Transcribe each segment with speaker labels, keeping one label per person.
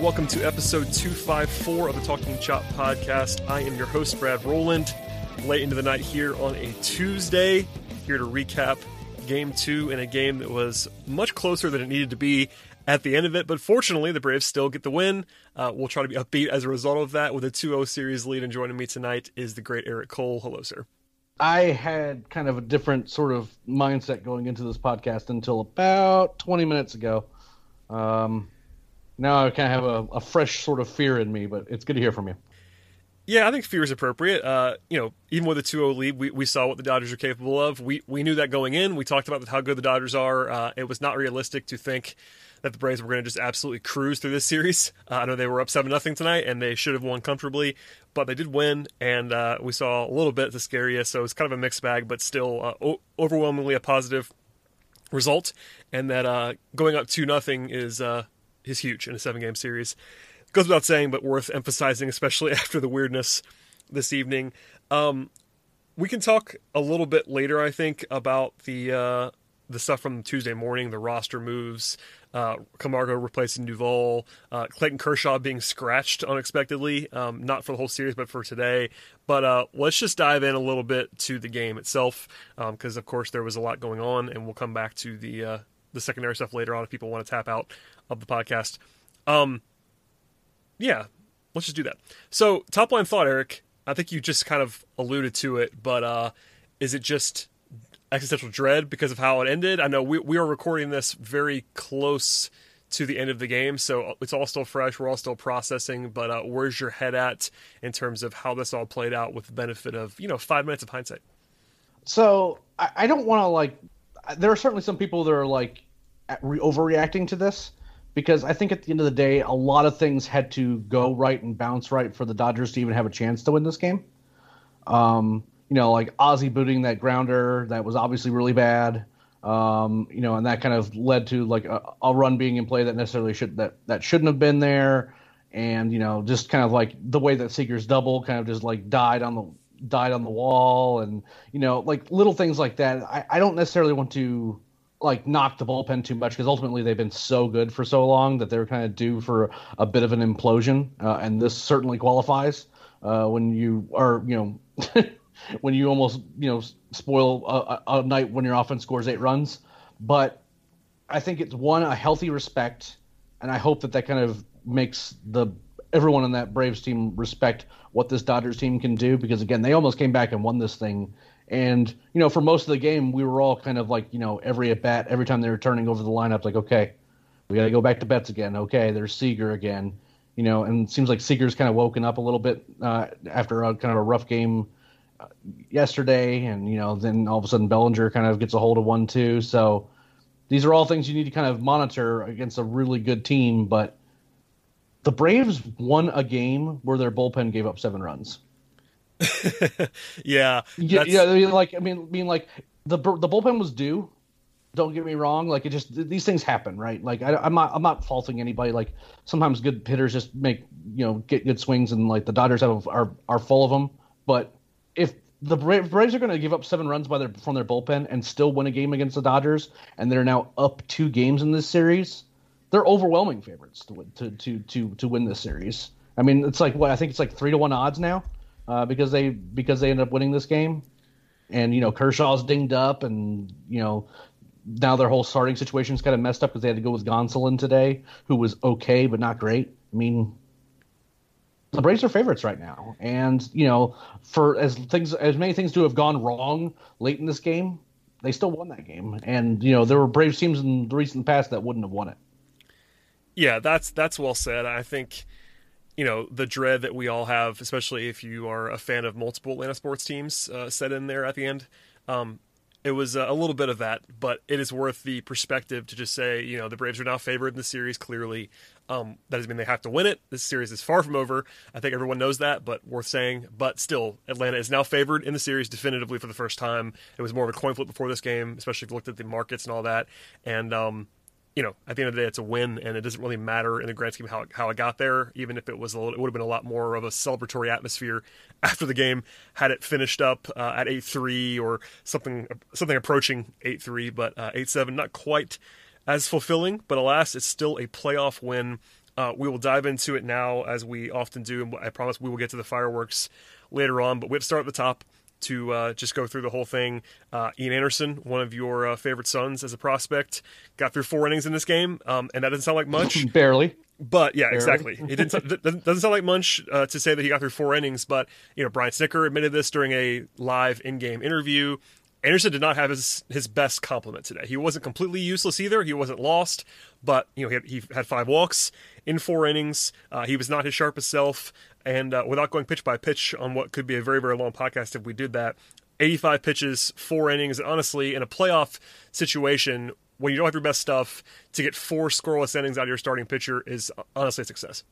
Speaker 1: welcome to episode 254 of the Talking Chop podcast. I am your host, Brad Rowland. late into the night here on a Tuesday, here to recap game two in a game that was much closer than it needed to be at the end of it. But fortunately, the Braves still get the win. Uh, we'll try to be upbeat as a result of that with a 2 0 series lead. And joining me tonight is the great Eric Cole. Hello, sir.
Speaker 2: I had kind of a different sort of mindset going into this podcast until about 20 minutes ago. Um, now I kind of have a, a, fresh sort of fear in me, but it's good to hear from you.
Speaker 1: Yeah, I think fear is appropriate. Uh, you know, even with a 2-0 lead, we, we saw what the Dodgers are capable of. We we knew that going in. We talked about how good the Dodgers are. Uh, it was not realistic to think that the Braves were going to just absolutely cruise through this series. Uh, I know they were up seven nothing tonight, and they should have won comfortably, but they did win, and uh, we saw a little bit to scare you. So it's kind of a mixed bag, but still uh, o- overwhelmingly a positive result. And that uh, going up two nothing is is huge in a seven game series. Goes without saying, but worth emphasizing, especially after the weirdness this evening. Um, we can talk a little bit later, I think, about the uh, the stuff from Tuesday morning, the roster moves, uh, Camargo replacing Duvall, uh, Clayton Kershaw being scratched unexpectedly, um, not for the whole series, but for today. But uh, let's just dive in a little bit to the game itself, because um, of course there was a lot going on, and we'll come back to the uh, the secondary stuff later on if people want to tap out of the podcast. Um, yeah, let's just do that. So, top line thought, Eric. I think you just kind of alluded to it, but uh, is it just existential dread because of how it ended? I know we we are recording this very close to the end of the game, so it's all still fresh. We're all still processing, but uh, where's your head at in terms of how this all played out with the benefit of you know five minutes of hindsight?
Speaker 2: So I, I don't want to like. There are certainly some people that are like overreacting to this because I think at the end of the day, a lot of things had to go right and bounce right for the Dodgers to even have a chance to win this game. Um, you know, like Ozzie booting that grounder that was obviously really bad. Um, you know, and that kind of led to like a, a, run being in play that necessarily should that that shouldn't have been there. And you know, just kind of like the way that Seager's double kind of just like died on the died on the wall, and you know, like little things like that. I, I don't necessarily want to like knock the bullpen too much because ultimately they've been so good for so long that they're kind of due for a bit of an implosion, uh, and this certainly qualifies uh, when you are you know when you almost you know spoil a, a, night when your offense scores eight runs. But I think it's one a healthy respect, and I hope that that kind of makes the everyone on that Braves team respect what this Dodgers team can do because again they almost came back and won this thing and you know, for most of the game, we were all kind of like, you know, every at bat, every time they were turning over the lineup, like, okay, we got to go back to Betts again. Okay, there's Seager again. You know, and seems like Seager's kind of woken up a little bit uh, after a, kind of a rough game uh, yesterday, and you know, then all of a sudden Bellinger kind of gets a hold of one too. So these are all things you need to kind of monitor against a really good team. But the Braves won a game where their bullpen gave up seven runs.
Speaker 1: yeah,
Speaker 2: yeah, yeah. I mean, like, I mean, I mean, like the the bullpen was due. Don't get me wrong. Like, it just these things happen, right? Like, I, am not I'm not faulting anybody. Like, sometimes good hitters just make you know get good swings, and like the Dodgers have are are full of them. But if the Braves are going to give up seven runs by their from their bullpen and still win a game against the Dodgers, and they're now up two games in this series, they're overwhelming favorites to to to to to win this series. I mean, it's like what I think it's like three to one odds now uh, because they because they ended up winning this game, and you know Kershaw's dinged up, and you know now their whole starting situation is kind of messed up because they had to go with Gonsolin today, who was okay but not great. I mean, the Braves are favorites right now, and you know, for as things as many things to have gone wrong late in this game, they still won that game. And you know, there were Braves teams in the recent past that wouldn't have won it.
Speaker 1: Yeah, that's that's well said. I think you know the dread that we all have, especially if you are a fan of multiple Atlanta sports teams, uh, set in there at the end. Um, it was a little bit of that, but it is worth the perspective to just say, you know, the Braves are now favored in the series. Clearly, um, that doesn't mean they have to win it. This series is far from over. I think everyone knows that, but worth saying. But still, Atlanta is now favored in the series definitively for the first time. It was more of a coin flip before this game, especially if you looked at the markets and all that. And um, you know, at the end of the day, it's a win, and it doesn't really matter in the grand scheme how how it got there. Even if it was, a little, it would have been a lot more of a celebratory atmosphere after the game had it finished up uh, at eight three or something something approaching eight three, but uh, eight seven, not quite as fulfilling. But alas, it's still a playoff win. Uh, we will dive into it now, as we often do, and I promise we will get to the fireworks later on. But we have to start at the top to uh, just go through the whole thing. Uh, Ian Anderson, one of your uh, favorite sons as a prospect, got through four innings in this game, um, and that doesn't sound like much.
Speaker 2: Barely.
Speaker 1: But yeah, Barely. exactly. It didn't doesn't sound like much uh, to say that he got through four innings. But you know, Brian Snitker admitted this during a live in-game interview. Anderson did not have his his best compliment today. He wasn't completely useless either. He wasn't lost, but you know he had, he had five walks in four innings. Uh, he was not his sharpest self, and uh, without going pitch by pitch on what could be a very very long podcast if we did that, 85 pitches, four innings, and honestly, in a playoff situation when you don't have your best stuff, to get four scoreless innings out of your starting pitcher is honestly a success.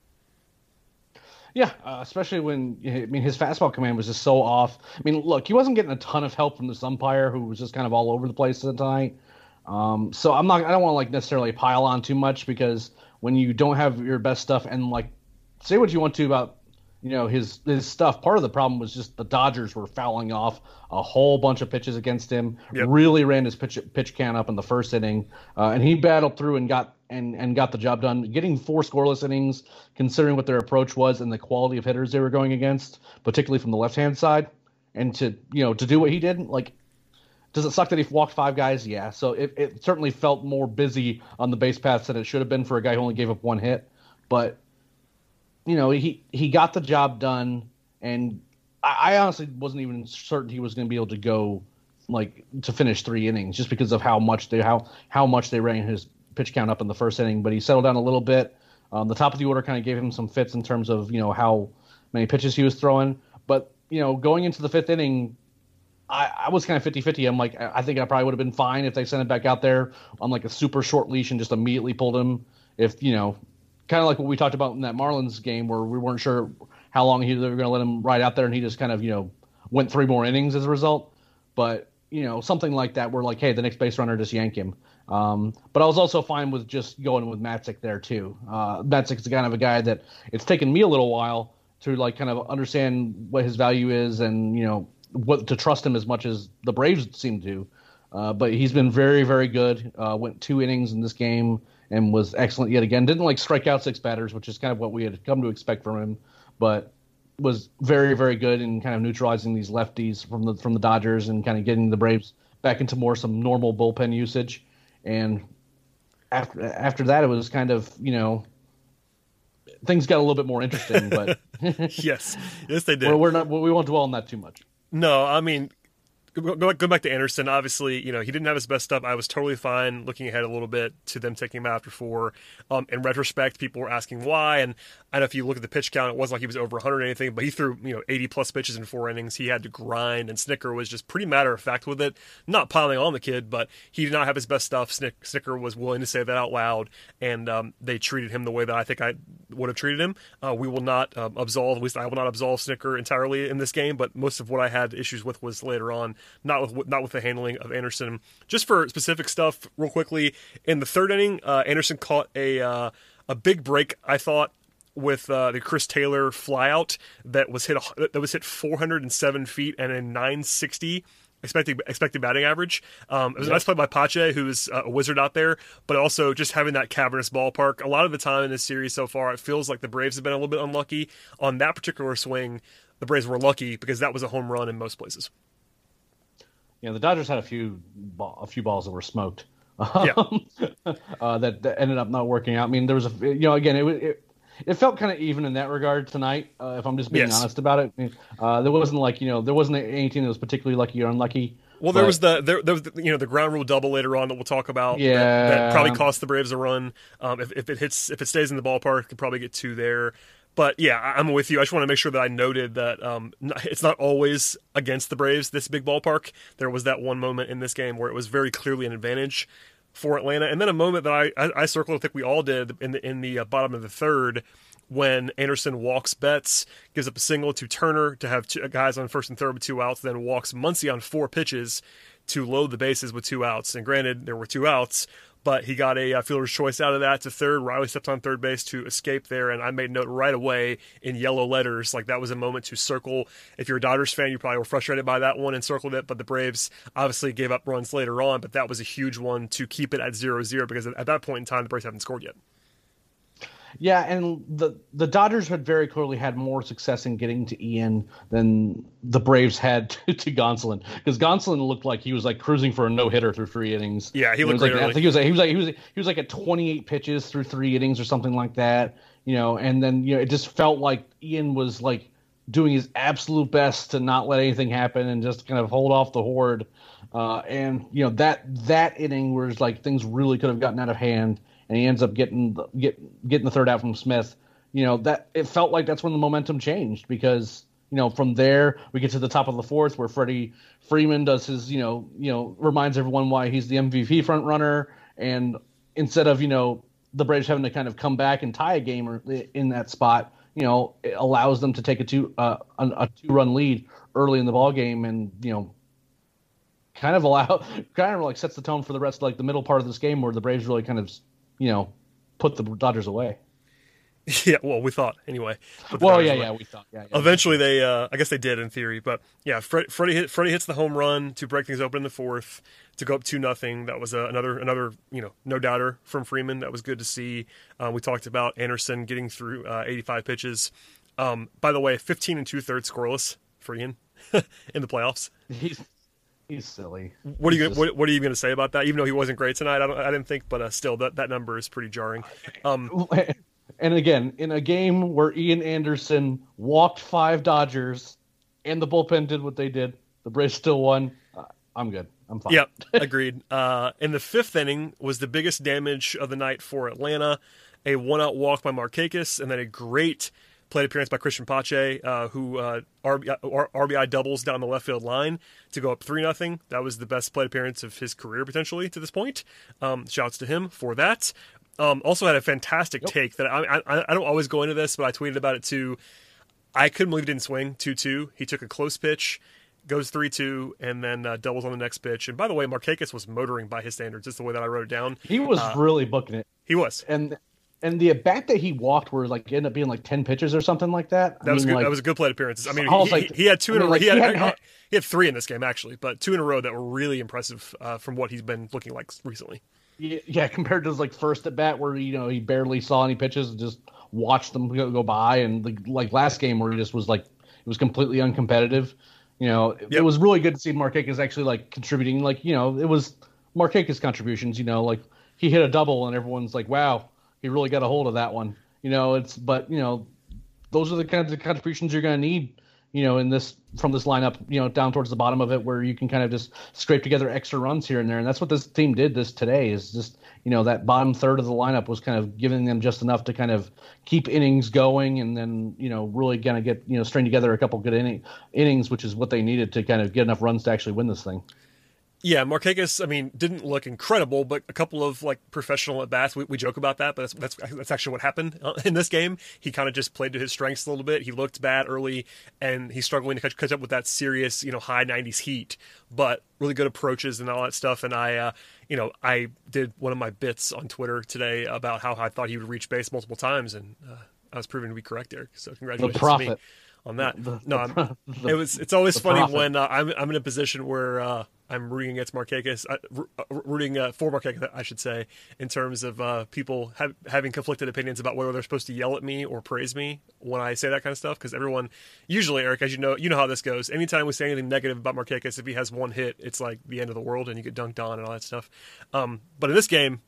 Speaker 2: Yeah, uh, especially when I mean his fastball command was just so off. I mean, look, he wasn't getting a ton of help from this umpire who was just kind of all over the place tonight. Um, so I'm not. I don't want to like necessarily pile on too much because when you don't have your best stuff and like say what you want to about you know his his stuff. Part of the problem was just the Dodgers were fouling off a whole bunch of pitches against him. Yep. Really ran his pitch pitch count up in the first inning, uh, and he battled through and got and and got the job done. Getting four scoreless innings, considering what their approach was and the quality of hitters they were going against, particularly from the left hand side, and to you know to do what he did, like. Does it suck that he walked five guys? Yeah. So it, it certainly felt more busy on the base paths than it should have been for a guy who only gave up one hit. But you know, he he got the job done, and I, I honestly wasn't even certain he was going to be able to go like to finish three innings just because of how much they how how much they ran his pitch count up in the first inning. But he settled down a little bit. Um, the top of the order kind of gave him some fits in terms of you know how many pitches he was throwing. But you know, going into the fifth inning, I, I, was kind of 50 50. I'm like, I think I probably would have been fine if they sent him back out there on like a super short leash and just immediately pulled him. If, you know, kind of like what we talked about in that Marlins game where we weren't sure how long he, they were going to let him ride out there, and he just kind of you know went three more innings as a result. But you know something like that, where like, hey, the next base runner just yank him. Um, but I was also fine with just going with Matzek there too. Uh, Matzek's the kind of a guy that it's taken me a little while to like kind of understand what his value is and you know what to trust him as much as the Braves seem to. Uh, but he's been very, very good. Uh, went two innings in this game and was excellent yet again. Didn't like strike out six batters, which is kind of what we had come to expect from him, but was very very good in kind of neutralizing these lefties from the from the Dodgers and kind of getting the Braves back into more some normal bullpen usage. And after after that, it was kind of you know things got a little bit more interesting. But
Speaker 1: yes, yes they did.
Speaker 2: We're, we're not we won't dwell on that too much.
Speaker 1: No, I mean go, go back to Anderson. Obviously, you know he didn't have his best stuff. I was totally fine looking ahead a little bit to them taking him after four. Um, in retrospect, people were asking why, and I don't know if you look at the pitch count, it wasn't like he was over 100 or anything, but he threw you know 80 plus pitches in four innings. He had to grind, and Snitker was just pretty matter of fact with it, not piling on the kid, but he did not have his best stuff. Snick, Snitker was willing to say that out loud, and um, they treated him the way that I think I would have treated him. Uh, we will not um, absolve, at least I will not absolve Snitker entirely in this game, but most of what I had issues with was later on, not with not with the handling of Anderson. Just for specific stuff, real quickly, in the third inning, uh, Anderson caught a uh, a big break. I thought with uh, the Chris Taylor flyout that was hit that was hit 407 feet and a 960 expected expected batting average. Um, it was yep. a nice play by Pache, who's uh, a wizard out there, but also just having that cavernous ballpark. A lot of the time in this series so far, it feels like the Braves have been a little bit unlucky on that particular swing. The Braves were lucky because that was a home run in most places
Speaker 2: you know the Dodgers had a few ball, a few balls that were smoked
Speaker 1: Yeah.
Speaker 2: uh, that, that ended up not working out. I mean, there was a you know again it it, it felt kind of even in that regard tonight. Uh, if I'm just being
Speaker 1: Yes.
Speaker 2: honest about it, I mean, uh, there wasn't like you know there wasn't anything that was particularly lucky or unlucky.
Speaker 1: Well, there
Speaker 2: but-
Speaker 1: was the there, there was the, you know the ground rule double later on that we'll talk about. that- that, probably cost the Braves a run. Um, if, if it hits if it stays in the ballpark, it could probably get two there. But yeah, I'm with you. I just want to make sure that I noted that um, it's not always against the Braves. This big ballpark. There was that one moment in this game where it was very clearly an advantage for Atlanta, and then a moment that I I, I circled. I think we all did in the in the uh, bottom of the third when Anderson walks Betts, gives up a single to Turner to have two guys on first and third with two outs, then walks Muncy on four pitches to load the bases with two outs. And granted, there were two outs, but he got a uh, fielder's choice out of that to third. Riley stepped on third base to escape there, and I made note right away in yellow letters like that was a moment to circle. If you're a Dodgers fan, you probably were frustrated by that one and circled it, but the Braves obviously gave up runs later on, but that was a huge one to keep it at 0-0 because at that point in time, the Braves haven't scored yet.
Speaker 2: Yeah, and the the Dodgers had very clearly had more success in getting to Ian than the Braves had to, to Gonsolin because Gonsolin looked like he was like cruising for a no hitter through three innings.
Speaker 1: Yeah, he looked
Speaker 2: like,
Speaker 1: great
Speaker 2: I think he was like he was like he was he was like at 28 pitches through three innings or something like that. You know, and then you know it just felt like Ian was like doing his absolute best to not let anything happen and just kind of hold off the horde. Uh, and you know that that inning was like things really could have gotten out of hand, and he ends up getting the, get getting the third out from Smith. You know that it felt like that's when the momentum changed because you know from there we get to the top of the fourth where Freddie Freeman does his you know you know reminds everyone why he's the MVP front runner, and instead of you know the Braves having to kind of come back and tie a game or in that spot, you know, it allows them to take a two uh, a, two run lead early in the ball game, and you know, kind of allow kind of like sets the tone for the rest like the middle part of this game where the Braves really kind of you know put the Dodgers away.
Speaker 1: yeah, well, we thought anyway.
Speaker 2: Well, yeah,
Speaker 1: away.
Speaker 2: yeah, we thought, yeah, yeah.
Speaker 1: Eventually, they, uh, I guess they did in theory, but yeah, Fred, Freddie, hit, Freddie hits the home run to break things open in the fourth to go up two nothing. That was uh, another, another, you know, no doubter from Freeman. That was good to see. Uh, we talked about Anderson getting through uh, 85 pitches. Um, by the way, 15 and two thirds scoreless for Ian in the playoffs.
Speaker 2: He's he's silly.
Speaker 1: What are you, gonna,
Speaker 2: just-
Speaker 1: what, what are you going to say about that? Even though he wasn't great tonight, I don't, I didn't think, but uh, still, that, that number is pretty jarring. Um,
Speaker 2: and again, in a game where Ian Anderson walked five Dodgers, and the bullpen did what they did, the Braves still won. Uh, I'm good. I'm fine.
Speaker 1: Yep, agreed. Uh, in the fifth inning was the biggest damage of the night for Atlanta. A one-out walk by Markakis, and then a great plate appearance by Christian Pache, uh, who uh, RBI, R- RBI doubles down the left field line to go up three nothing. That was the best plate appearance of his career potentially to this point. Um, shouts to him for that. Um, also had a fantastic take that I, I I don't always go into this, but I tweeted about it too. I couldn't believe he didn't swing 2 2. He took a close pitch, goes 3 2, and then uh, doubles on the next pitch. And by the way, Markakis was motoring by his standards. Just the way that I wrote it down.
Speaker 2: He was
Speaker 1: Uh,
Speaker 2: really booking it.
Speaker 1: He was.
Speaker 2: and and the at bat that he walked were like ended up being like ten pitches or something like that.
Speaker 1: That was good. that was a good plate appearance. I mean,
Speaker 2: I
Speaker 1: he,
Speaker 2: like-
Speaker 1: he, had two
Speaker 2: I
Speaker 1: in a row.
Speaker 2: like,
Speaker 1: he, had,
Speaker 2: he had-
Speaker 1: he had three in this game actually, but two in a row that were really impressive uh, from what he's been looking like recently.
Speaker 2: Yeah, yeah, compared to his like first at bat where you know he barely saw any pitches and just watched them go, go by, and the, like last game where he just was like it was completely uncompetitive. You know, it,
Speaker 1: Yep.
Speaker 2: it was really good to see Markakis actually like contributing. Like you know, it was Markakis contributions. You know, like he hit a double and everyone's like, wow, he really got a hold of that one. You know, it's but you know, those are the kinds of contributions you're going to need. You know, in this from this lineup, you know, down towards the bottom of it, where you can kind of just scrape together extra runs here and there, and that's what this team did this today. Is just you know that bottom third of the lineup was kind of giving them just enough to kind of keep innings going, and then you know really kind of get you know string together a couple good inning, innings, which is what they needed to kind of get enough runs to actually win this thing.
Speaker 1: Yeah, Markakis, I mean, didn't look incredible, but a couple of like professional at bats. We, we joke about that, but that's that's that's actually what happened uh, in this game. He kind of just played to his strengths a little bit. He looked bad early, and he's struggling to catch, catch up with that serious, you know, high '90s heat. But really good approaches and all that stuff. And I, uh, you know, I did one of my bits on Twitter today about how I thought he would reach base multiple times, and uh, I was proven to be correct there. So congratulations to me on that.
Speaker 2: The-
Speaker 1: no,
Speaker 2: the
Speaker 1: I'm,
Speaker 2: the-
Speaker 1: it was. It's always funny
Speaker 2: prophet.
Speaker 1: when uh, I'm I'm in a position where uh, I'm rooting against Markakis, uh, uh, rooting uh, for Markakis, I should say, in terms of uh, people have, having conflicted opinions about whether they're supposed to yell at me or praise me when I say that kind of stuff. Because everyone, usually, Eric, as you know, you know how this goes. Anytime we say anything negative about Markakis, if he has one hit, it's like the end of the world, and you get dunked on and all that stuff. Um, but in this game,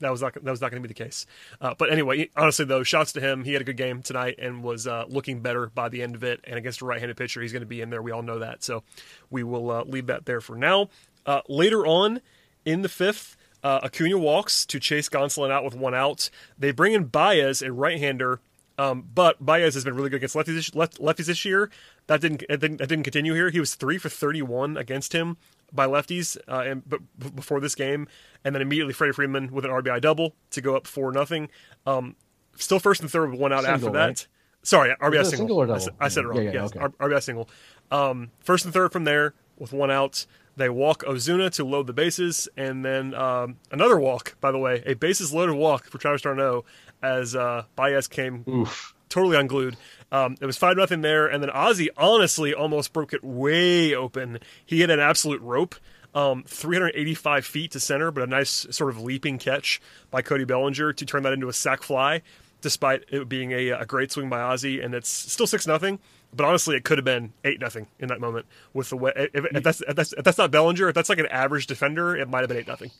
Speaker 1: that was not that was not going to be the case. Uh, but anyway, honestly though, shouts to him. He had a good game tonight and was uh, looking better by the end of it. And against a right-handed pitcher, he's going to be in there. We all know that. So we will uh, leave that there for now. Uh, later on in the fifth, uh, Acuna walks to chase Gonsolin out with one out. They bring in Baez, a right-hander. Um, but Baez has been really good against lefties this, left, lefties this year. That didn't, it didn't that didn't continue here. He was three for 31 against him by lefties, uh, and but before this game, and then immediately Freddie Freeman with an RBI double to go up four nothing. Um, still first and third with one out single, after that. Right? Sorry, RBI single.
Speaker 2: single I,
Speaker 1: said, I, said, it wrong. Yeah, yeah, yes,
Speaker 2: okay.
Speaker 1: RBI single. Um, first and third from there with one out. They walk Ozuna to load the bases, and then um, another walk. By the way, a bases loaded walk for Travis d'Arnaud as uh, Baez came
Speaker 2: Oof.
Speaker 1: totally unglued. Um, it was five nothing there, and then Ozzie honestly almost broke it way open. He hit an absolute rope, um, 385 feet to center, but a nice sort of leaping catch by Cody Bellinger to turn that into a sac fly, despite it being a, a great swing by Ozzie, and it's still six nothing. But honestly, it could have been eight nothing in that moment with the way. If, if, that's, if, that's if that's not Bellinger, if that's like an average defender, it might have been eight nothing.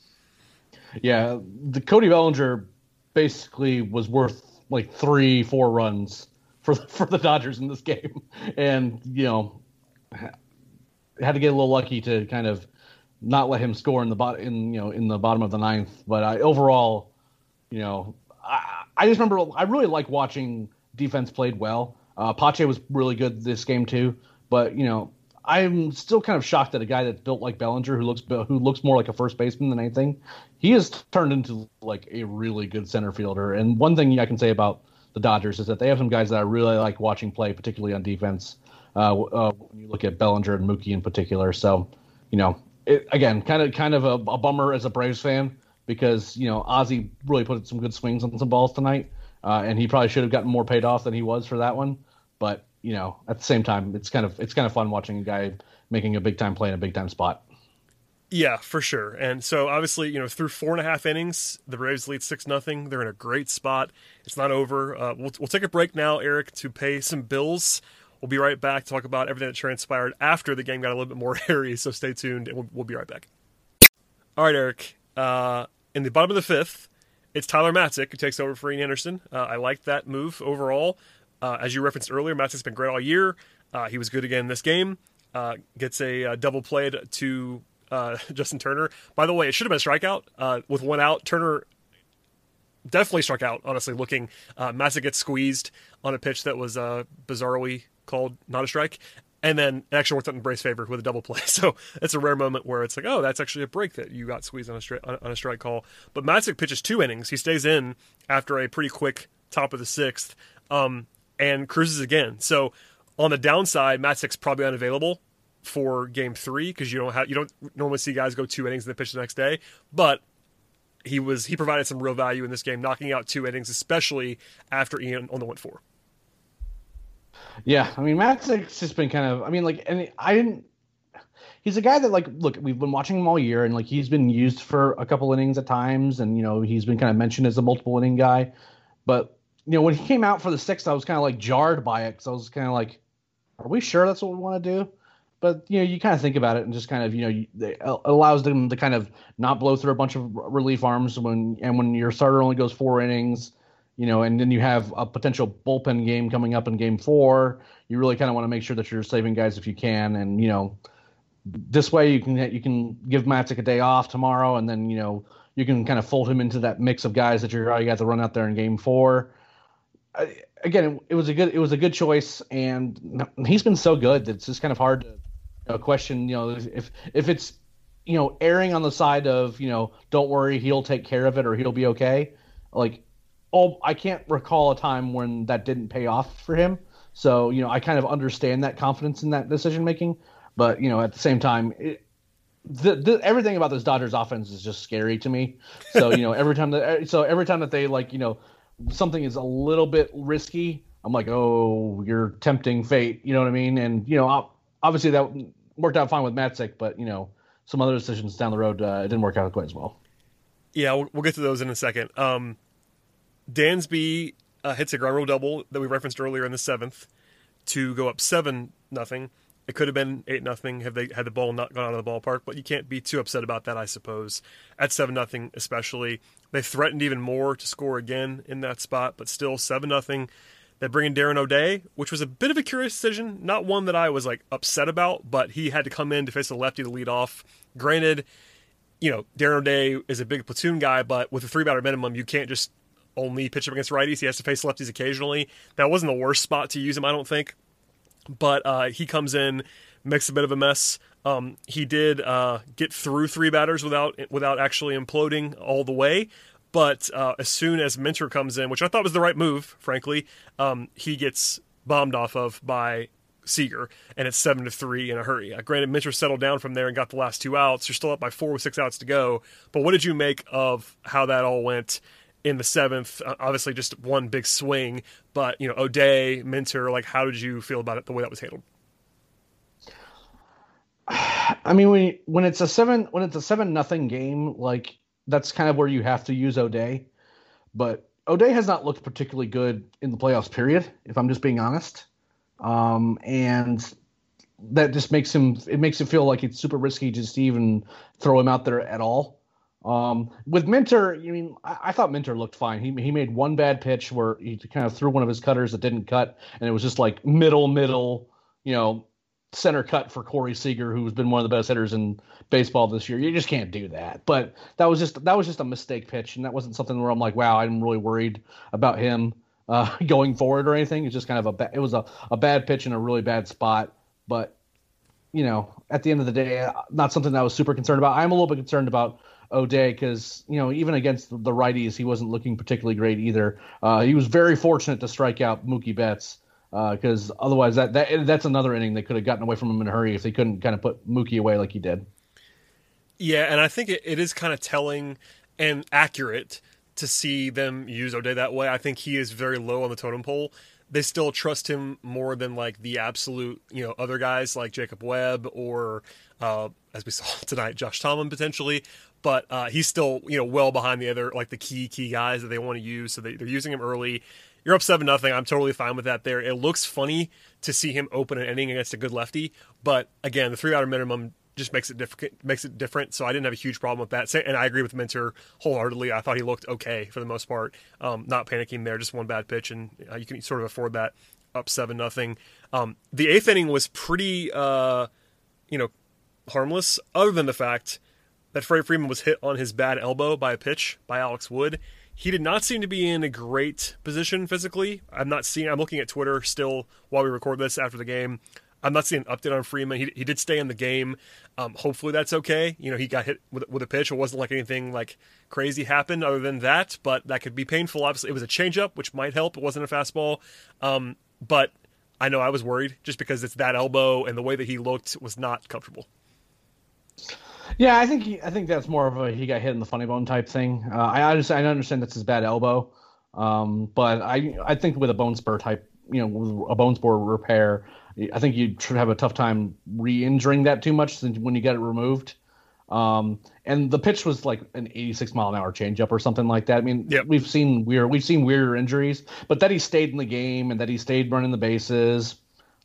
Speaker 2: Yeah, the Cody Bellinger basically was worth like three, four runs for for the Dodgers in this game, and you know had to get a little lucky to kind of not let him score in the bot in you know in the bottom of the ninth. But I, overall, you know, I, I just remember I really like watching defense played well. Uh, Pache was really good this game too, but you know I'm still kind of shocked that a guy that's built like Bellinger, who looks who looks more like a first baseman than anything, he has turned into like a really good center fielder. And one thing I can say about the Dodgers is that they have some guys that I really like watching play, particularly on defense. Uh, uh, when you look at Bellinger and Mookie in particular, so you know, it, again, kind of kind of a, a, bummer as a Braves fan because you know Ozzie really put some good swings on some balls tonight, uh, and he probably should have gotten more paid off than he was for that one. But you know, at the same time, it's kind of it's kind of fun watching a guy making a big time play in a big time spot.
Speaker 1: Yeah, for sure. And so obviously, you know, through four and a half innings, the Braves lead six nothing. They're in a great spot. It's not over. Uh, we'll we'll take a break now, Eric, to pay some bills. We'll be right back to talk about everything that transpired after the game got a little bit more hairy. So stay tuned, and we'll, we'll be right back. All right, Eric. Uh, in the bottom of the fifth, it's Tyler Matzek who takes over for Ian Anderson. Uh, I like that move overall. Uh, as you referenced earlier, Matzek's been great all year. Uh, he was good again in this game. Uh, gets a uh, double played to uh, Justin Turner. By the way, it should have been a strikeout uh, with one out. Turner definitely struck out. Honestly, looking, uh, Matzek gets squeezed on a pitch that was uh, bizarrely called not a strike, and then it actually worked out in Braves' favor with a double play. So it's a rare moment where it's like, oh, that's actually a break that you got squeezed on a strike on a strike call. But Matzek pitches two innings. He stays in after a pretty quick top of the sixth, um, and cruises again. So on the downside, Matzek's probably unavailable for game three because you don't have you don't normally see guys go two innings and then pitch the next day. But he was he provided some real value in this game, knocking out two innings, especially after Ian only went four.
Speaker 2: Yeah, I mean Matzek's just been kind of I mean like and I didn't he's a guy that like look we've been watching him all year and like he's been used for a couple innings at times and you know he's been kind of mentioned as a multiple inning guy but you know when he came out for the sixth I was kind of like jarred by it because I was kind of like are we sure that's what we want to do but you know you kind of think about it and just kind of you know it allows them to kind of not blow through a bunch of relief arms when and when your starter only goes four innings you know and then you have a potential bullpen game coming up in game four. You really kind of want to make sure that you're saving guys if you can and you know this way you can you can give Matzek a day off tomorrow and then you know you can kind of fold him into that mix of guys that you're you got to run out there in game four. Again it was a good it was a good choice and he's been so good that it's just kind of hard to a question, you know, if if it's you know erring on the side of you know don't worry he'll take care of it or he'll be okay, like oh I can't recall a time when that didn't pay off for him. So you know I kind of understand that confidence in that decision making, but you know at the same time. It, the, the, everything about this Dodgers offense is just scary to me. So you know every time that so every time that they like you know something is a little bit risky, I'm like, oh, you're tempting fate. You know what I mean? And you know, obviously that worked out fine with Matzek, but you know, some other decisions down the road, uh, it didn't work out quite as well.
Speaker 1: Yeah, we'll, we'll get to those in a second. Um, Dansby uh, hits a ground rule double that we referenced earlier in the seventh to go up seven nothing. It could have been eight nothing had they had the ball not gone out of the ballpark, but you can't be too upset about that, I suppose. At seven nothing, especially, they threatened even more to score again in that spot, but still seven nothing. They bring in Darren O'Day, which was a bit of a curious decision, not one that I was like upset about, but he had to come in to face a lefty to lead off. Granted, you know Darren O'Day is a big platoon guy, but with a three batter minimum, you can't just only pitch up against righties. He has to face lefties occasionally. That wasn't the worst spot to use him, I don't think. But uh, he comes in, makes a bit of a mess. Um, he did uh, get through three batters without without actually imploding all the way. But uh, as soon as Minter comes in, which I thought was the right move, frankly, um, he gets bombed off of by Seager, and it's seven to three in a hurry. Uh, granted, Minter settled down from there and got the last two outs. You're still up by four with six outs to go. But what did you make of how that all went? in the seventh. Uh, obviously, just one big swing, but you know, O'Day, Minter, like, how did you feel about it? The way that was handled.
Speaker 2: I mean, when when it's a seven when it's a seven nothing game, like that's kind of where you have to use O'Day. But O'Day has not looked particularly good in the playoffs. Period. If I'm just being honest, um, and that just makes him it makes it feel like it's super risky just to even throw him out there at all. Um, with Minter, I mean, I, I, thought Minter looked fine. He he made one bad pitch where he kind of threw one of his cutters that didn't cut, and it was just like middle, middle, you know, center cut for Corey Seager, who's been one of the best hitters in baseball this year. You just can't do that. But that was just that was just a mistake pitch, and that wasn't something where I'm like, wow, I'm really worried about him uh, going forward or anything. It's just kind of a ba- it was a, a bad pitch in a really bad spot, but you know, at the end of the day, uh, not something that I was super concerned about. I'm a little bit concerned about O'Day because you know even against the righties he wasn't looking particularly great either. Uh, he was very fortunate to strike out Mookie Betts because uh, otherwise that, that that's another inning they could have gotten away from him in a hurry if they couldn't kind of put Mookie away like he did.
Speaker 1: Yeah, and I think it, it is kind of telling and accurate to see them use O'Day that way. I think he is very low on the totem pole. They still trust him more than like the absolute, you know, other guys like Jacob Webb or uh, as we saw tonight, Josh Tomlin potentially but uh, he's still you know well behind the other like the key key guys that they want to use. So they, are using him early. You're up seven nothing. I'm totally fine with that. There, it looks funny to see him open an inning against a good lefty, but again, the three outer minimum just makes it different. Makes it different. So I didn't have a huge problem with that. And I agree with Minter wholeheartedly. I thought he looked okay for the most part. Um, not panicking there, just one bad pitch, and uh, you can sort of afford that. Up seven nothing. Um, the eighth inning was pretty, uh, you know, harmless, other than the fact that Freddie Freeman was hit on his bad elbow by a pitch by Alex Wood. He did not seem to be in a great position physically. I'm not seeing. I'm looking at Twitter still while we record this after the game. I'm not seeing an update on Freeman. He, he did stay in the game. Um, hopefully that's okay. You know, he got hit with, with a pitch. It wasn't like anything like crazy happened other than that, but that could be painful. Obviously, it was a changeup, which might help. It wasn't a fastball. Um, but I know I was worried just because it's that elbow and the way that he looked was not comfortable.
Speaker 2: Yeah, I think he, I think that's more of a he got hit in the funny bone type thing. Uh, I understand, I understand that's his bad elbow, um, but I I think with a bone spur type, you know, a bone spur repair, I think you should have a tough time re-injuring that too much since when you get it removed. Um, and the pitch was like an 86 mile an hour changeup or something like that. I mean, yep. we've seen weird, we've seen weirder injuries, but that he stayed in the game and that he stayed running the bases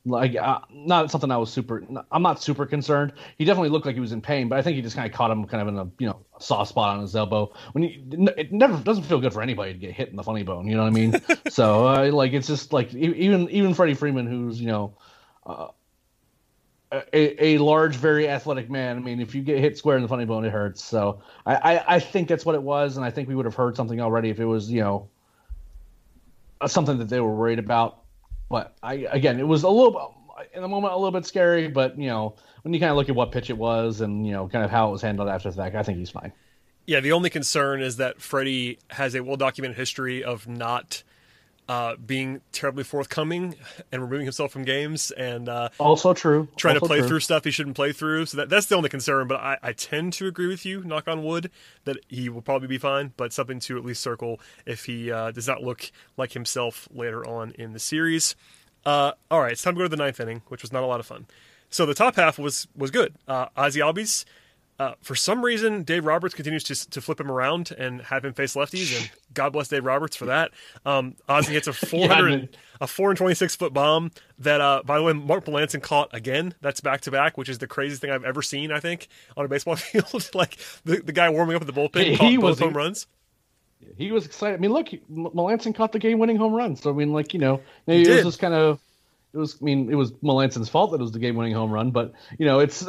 Speaker 2: like uh, not something I was super. I'm not super concerned. He definitely looked like he was in pain, but I think he just kind of caught him kind of in a you know soft spot on his elbow. When he, it never doesn't feel good for anybody to get hit in the funny bone. You know what I mean? so uh, like it's just like even even Freddie Freeman, who's you know. Uh, a, a large, very athletic man. I mean, if you get hit square in the funny bone, it hurts. So I, I, I think that's what it was, and I think we would have heard something already if it was, you know, something that they were worried about but I again, it was a little in the moment a little bit scary, but you know when you kind of look at what pitch it was and you know kind of how it was handled after the fact, I think he's fine.
Speaker 1: Yeah, the only concern is that Freddie has a well documented history of not uh, being terribly forthcoming and removing himself from games and uh,
Speaker 2: also true.
Speaker 1: trying
Speaker 2: also
Speaker 1: to play
Speaker 2: true.
Speaker 1: through stuff he shouldn't play through. So that, that's the only concern but I, I tend to agree with you knock on wood that he will probably be fine but something to at least circle if he uh, does not look like himself later on in the series. Uh, all right it's time to go to the ninth inning which was not a lot of fun. So the top half was was good. Uh, Ozzie Albies Uh, for some reason, Dave Roberts continues to, to flip him around and have him face lefties, and God bless Dave Roberts for that. Um, Ozzie hits a 400, yeah, a four and twenty six foot bomb that, uh, by the way, Mark Melancon caught again. That's back to back, which is the craziest thing I've ever seen. I think on a baseball field, like the, the guy warming up at the bullpen he, caught he both was, home runs.
Speaker 2: He was excited. I mean, look, Melancon caught the game winning home run. So I mean, like you know, maybe it was just kind of. It was. I mean, it was Melancon's fault that it was the game winning home run, but you know, it's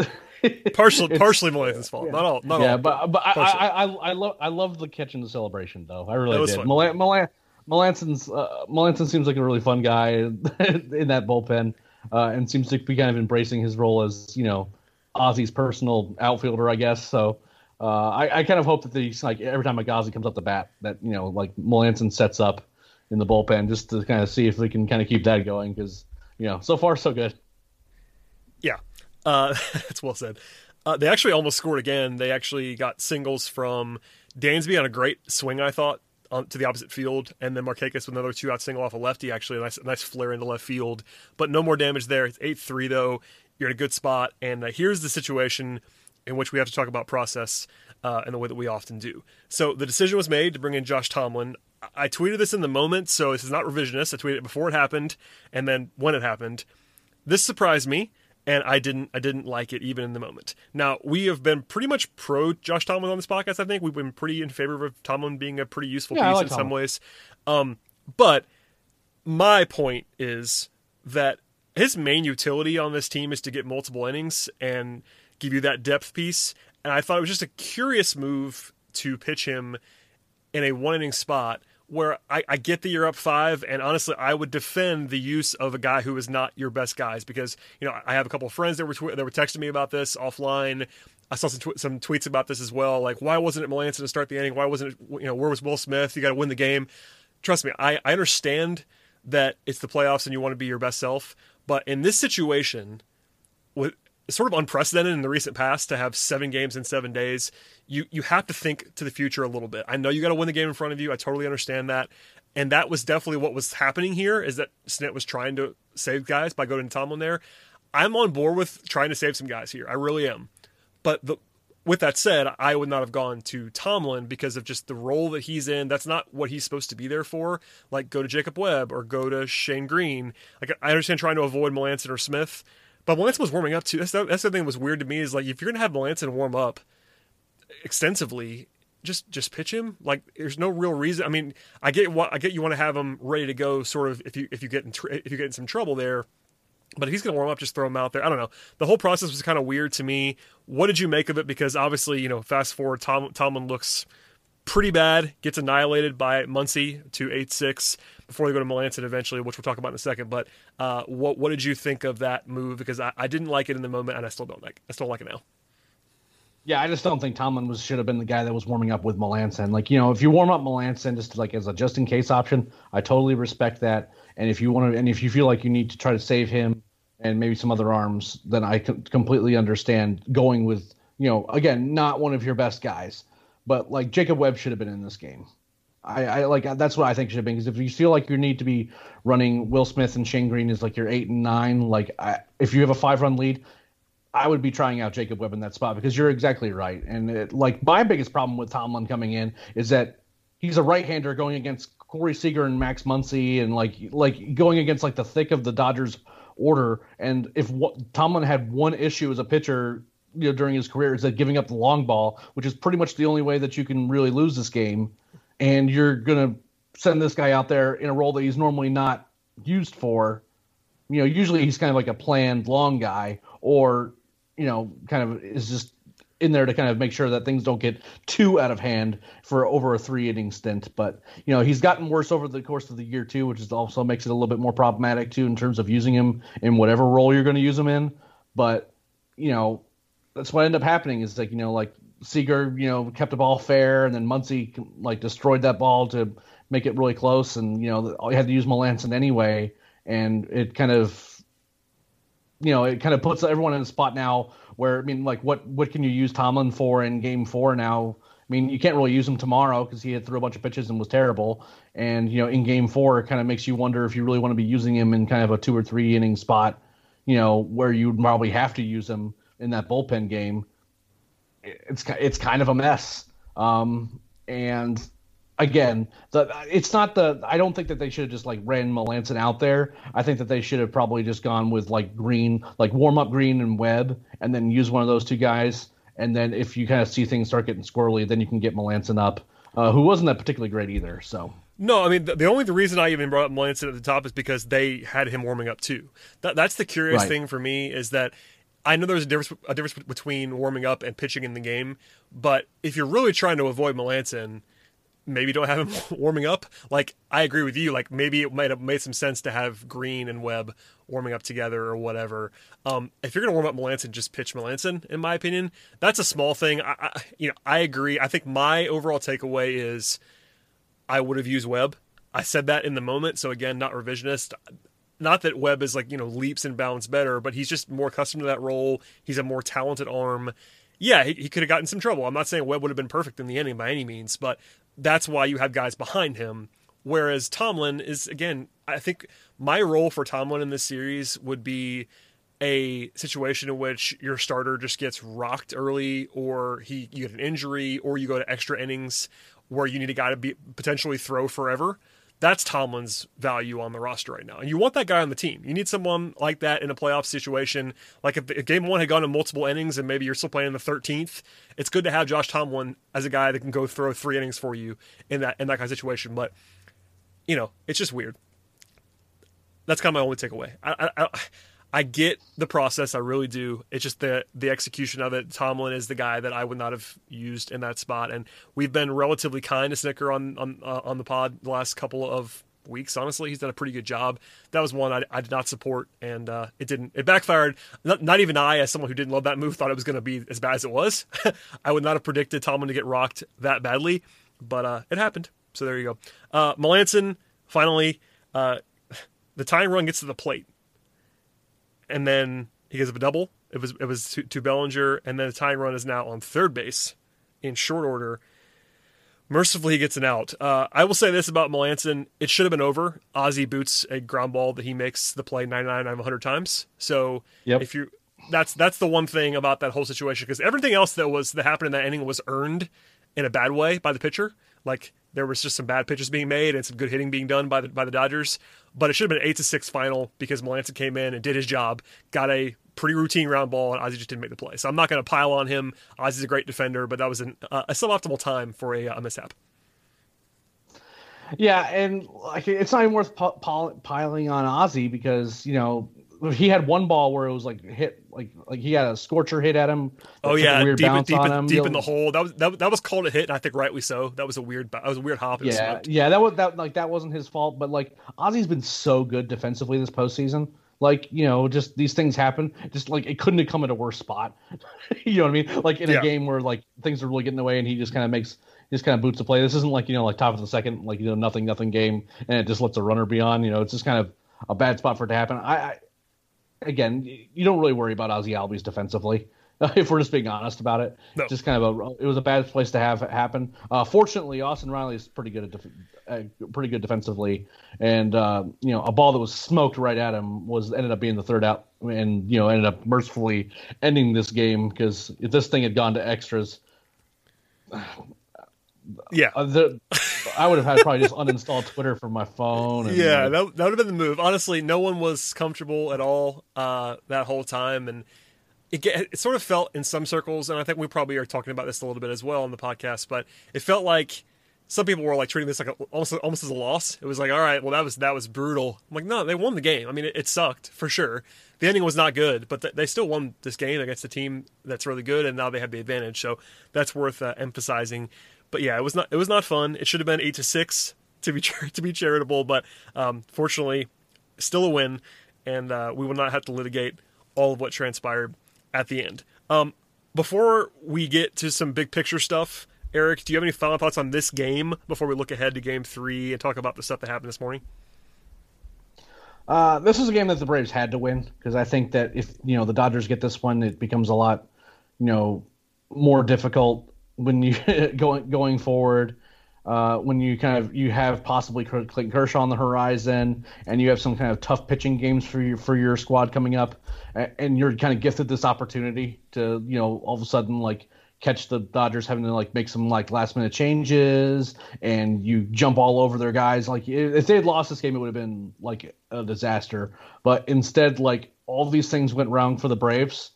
Speaker 1: partially partially Melancon's fault. Yeah. Not all. Not
Speaker 2: yeah,
Speaker 1: all,
Speaker 2: but but I, I, I I love I love the catch and the celebration though. I really did. Melan, Melan, Melancon's uh, Melancon seems like a really fun guy in that bullpen, uh, and seems to be kind of embracing his role as you know Ozzie's personal outfielder, I guess. So. Uh, I, I, kind of hope that the like every time Ozzie comes up the bat, that you know, like Melancon sets up in the bullpen just to kind of see if we can kind of keep that going because you know, so far so good.
Speaker 1: Uh, that's well said. Uh, they actually almost scored again. They actually got singles from Dansby on a great swing, I thought, to the opposite field, and then Markakis with another two out single off a lefty, actually a nice, nice flare into left field. But no more damage there. It's eight three though. You're in a good spot, and uh, here's the situation in which we have to talk about process uh, in the way that we often do. So the decision was made to bring in Josh Tomlin. I tweeted this in the moment, so this is not revisionist. I tweeted it before it happened, and then when it happened. This surprised me and I didn't I didn't like it even in the moment. Now we have been pretty much pro Josh Tomlin on this podcast. I think we've been pretty in favor of Tomlin being a pretty useful yeah, piece like in Tomlin. some ways. Um, but my point is that his main utility on this team is to get multiple innings and give you that depth piece. And I thought it was just a curious move to pitch him in a one inning spot where I, I, get that you're up five, and honestly, I would defend the use of a guy who is not your best guys because you know I have a couple of friends that were tw- that were texting me about this offline. I saw some tw- some tweets about this as well. Like, why wasn't it Melancon to start the inning? Why wasn't it you know where was Will Smith? You got to win the game. Trust me, I, I understand that it's the playoffs and you want to be your best self, but in this situation, with sort of unprecedented in the recent past to have seven games in seven days. You you have to think to the future a little bit. I know you got to win the game in front of you. I totally understand that, and that was definitely what was happening here. Is that Snit was trying to save guys by going to Tomlin there. I'm on board with trying to save some guys here. I really am. But the, with that said, I would not have gone to Tomlin because of just the role that he's in. That's not what he's supposed to be there for. Like go to Jacob Webb or go to Shane Greene. Like I understand trying to avoid Melancon or Smith but Melancon was warming up too. That's the, that's the thing that was weird to me is like if you're gonna have Melancon warm up extensively, just just pitch him. Like there's no real reason. I mean, I get what I get. You want to have him ready to go, sort of if you if you get in tr- if you get in some trouble there. But if he's going to warm up, just throw him out there. I don't know. The whole process was kind of weird to me. What did you make of it? Because obviously, you know, fast forward, Tom, Tomlin looks pretty bad, gets annihilated by Muncy to 8 6 before they go to Melancon eventually, which we'll talk about in a second. But uh, what what did you think of that move? Because I, I didn't like it in the moment, and I still don't like. I still like it now.
Speaker 2: Yeah, I just don't think Tomlin was should have been the guy that was warming up with Melancon. Like you know, if you warm up Melancon just like as a just in case option, I totally respect that. And if you want to, and if you feel like you need to try to save him and maybe some other arms, then I completely understand going with you know again not one of your best guys, but like Jacob Webb should have been in this game. I, I like that's what I think should have been because if you feel like you need to be running Will Smith and Shane Greene is like your eight and nine, like I, if you have a five run lead, I would be trying out Jacob Webb in that spot because you're exactly right. And it, like my biggest problem with Tomlin coming in is that he's a right hander going against Corey Seager and Max Muncy and like like going against like the thick of the Dodgers order. And if what, Tomlin had one issue as a pitcher you know during his career is that giving up the long ball, which is pretty much the only way that you can really lose this game and you're going to send this guy out there in a role that he's normally not used for. You know, usually he's kind of like a planned long guy, or you know, kind of is just in there to kind of make sure that things don't get too out of hand for over a three inning stint. But you know, he's gotten worse over the course of the year too, which is also makes it a little bit more problematic too in terms of using him in whatever role you're going to use him in. But you know, that's what ended up happening is like you know like Seager, you know, kept the ball fair, and then Muncy like destroyed that ball to make it really close, and you know, you had to use Melancon anyway, and it kind of, you know, it kind of puts everyone in a spot now where I mean, like, what what can you use Tomlin for in Game Four now? I mean, you can't really use him tomorrow because he had threw a bunch of pitches and was terrible. And you know, in Game Four, it kind of makes you wonder if you really want to be using him in kind of a two or three inning spot, you know, where you'd probably have to use him in that bullpen game it's it's kind of a mess. Um, and again, the it's not the I don't think that they should have just like ran Melancon out there. I think that they should have probably just gone with like Greene, like warm up Greene and Webb, and then use one of those two guys. And then if you kind of see things start getting squirrely, then you can get Melancon up, uh, who wasn't that particularly great either. So.
Speaker 1: No, I mean the, the only the reason I even brought up Melancon at the top is because they had him warming up too. That, that's the curious right. thing for me is that I know there's a difference a difference between warming up and pitching in the game, but if you're really trying to avoid Melancon, maybe don't have him warming up. Like I agree with you. Like maybe it might have made some sense to have Greene and Webb warming up together or whatever. Um, if you're gonna warm up Melancon, just pitch Melancon. In my opinion, that's a small thing. I, I, you know I agree. I think my overall takeaway is I would have used Webb. I said that in the moment, so again, not revisionist. Not that Webb is like you know leaps and bounds better, but he's just more accustomed to that role. He's a more talented arm yeah, he, he, could have gotten some trouble. I'm not saying Webb would have been perfect in the ending by any means, but that's why you have guys behind him. Whereas Tomlin is again, I think my role for Tomlin in this series would be a situation in which your starter just gets rocked early, or he you get an injury, or you go to extra innings where you need a guy to be potentially throw forever. That's Tomlin's value on the roster right now. And you want that guy on the team. You need someone like that in a playoff situation. Like if, if game one had gone to multiple innings and maybe you're still playing in the 13th, it's good to have Josh Tomlin as a guy that can go throw three innings for you in that in that kind of situation. But you know, it's just weird. That's kind of my only takeaway. I, I, I get the process, I really do. It's just the the execution of it. Tomlin is the guy that I would not have used in that spot, and we've been relatively kind to Snitker on on uh, on the pod the last couple of weeks. Honestly, he's done a pretty good job. That was one I, I did not support, and uh, it didn't. It backfired. Not, not, even I, as someone who didn't love that move, thought it was going to be as bad as it was. I would not have predicted Tomlin to get rocked that badly, but uh, it happened. So there you go. Uh, Melancon finally, uh, the tying run gets to the plate and then he gives up a double. It was it was to, to Bellinger, and then the tying run is now on third base in short order. Mercifully, he gets an out. Uh, I will say this about Melancon: it should have been over. Ozzie boots a ground ball that he makes the play 99 out of 100 times. So yep. if you that's that's the one thing about that whole situation because everything else that was that happened in that inning was earned in a bad way by the pitcher. Like there was just some bad pitches being made and some good hitting being done by the by the Dodgers. But it should have been eight to six final because Melancon came in and did his job, got a pretty routine round ball, and Ozzie just didn't make the play. So I'm not going to pile on him. Ozzie's a great defender, but that was an, uh, a suboptimal time for a, a mishap.
Speaker 2: Yeah, and like it's not even worth piling on Ozzie because you know he had one ball where it was like hit like like he had a scorcher hit at him.
Speaker 1: Oh yeah, deep, deep, in, deep in the hole. That was that, that was called a hit, and I think rightly so. That was a weird that was a weird hop.
Speaker 2: Yeah, yeah, that was that like that wasn't his fault, but like Ozzie's been so good defensively this postseason. Like you know, just these things happen. Just like it couldn't have come at a worse spot. you know what I mean? Like in a game where like things are really getting away, and he just kind of makes just kind of boots the play. This isn't like you know like top of the second, like you know nothing nothing game, and it just lets a runner be on. You know, it's just kind of a bad spot for it to happen. I, I again, you don't really worry about Ozzie Albies defensively. If we're just being honest about it, no. just kind of a it was a bad place to have it happen. Uh, fortunately, Austin Riley is pretty good at def- uh, pretty good defensively, and uh, you know a ball that was smoked right at him was ended up being the third out, and you know ended up mercifully ending this game because if this thing had gone to extras,
Speaker 1: yeah,
Speaker 2: uh, the, I would have had probably just uninstall Twitter from my phone.
Speaker 1: And, yeah, that, that would have been the move. Honestly, no one was comfortable at all uh, that whole time, and it, it sort of felt in some circles, and I think we probably are talking about this a little bit as well on the podcast, but it felt like some people were like treating this like a, almost almost as a loss. It was like, all right, well that was that was brutal. I'm like, no, they won the game. I mean, it, it sucked for sure. The ending was not good, but th- they still won this game against a team that's really good, and now they have the advantage. So that's worth uh, emphasizing but yeah, it was not it was not fun. It should have been eight to six to be to be charitable, but um, fortunately, still a win, and uh, we will not have to litigate all of what transpired at the end. Um, before we get to some big picture stuff, Eric, do you have any final thoughts on this game before we look ahead to Game Three and talk about the stuff that happened this morning?
Speaker 2: Uh, this is a game that the Braves had to win because I think that if you know the Dodgers get this one, it becomes a lot, you know, more difficult when you going going forward. Uh, when you kind of you have possibly Clayton Kershaw on the horizon, and you have some kind of tough pitching games for your for your squad coming up, and you're kind of gifted this opportunity to you know all of a sudden like catch the Dodgers having to like make some like last minute changes and you jump all over their guys. Like if they had lost this game, it would have been like a disaster. But instead, like all these things went wrong for the Braves,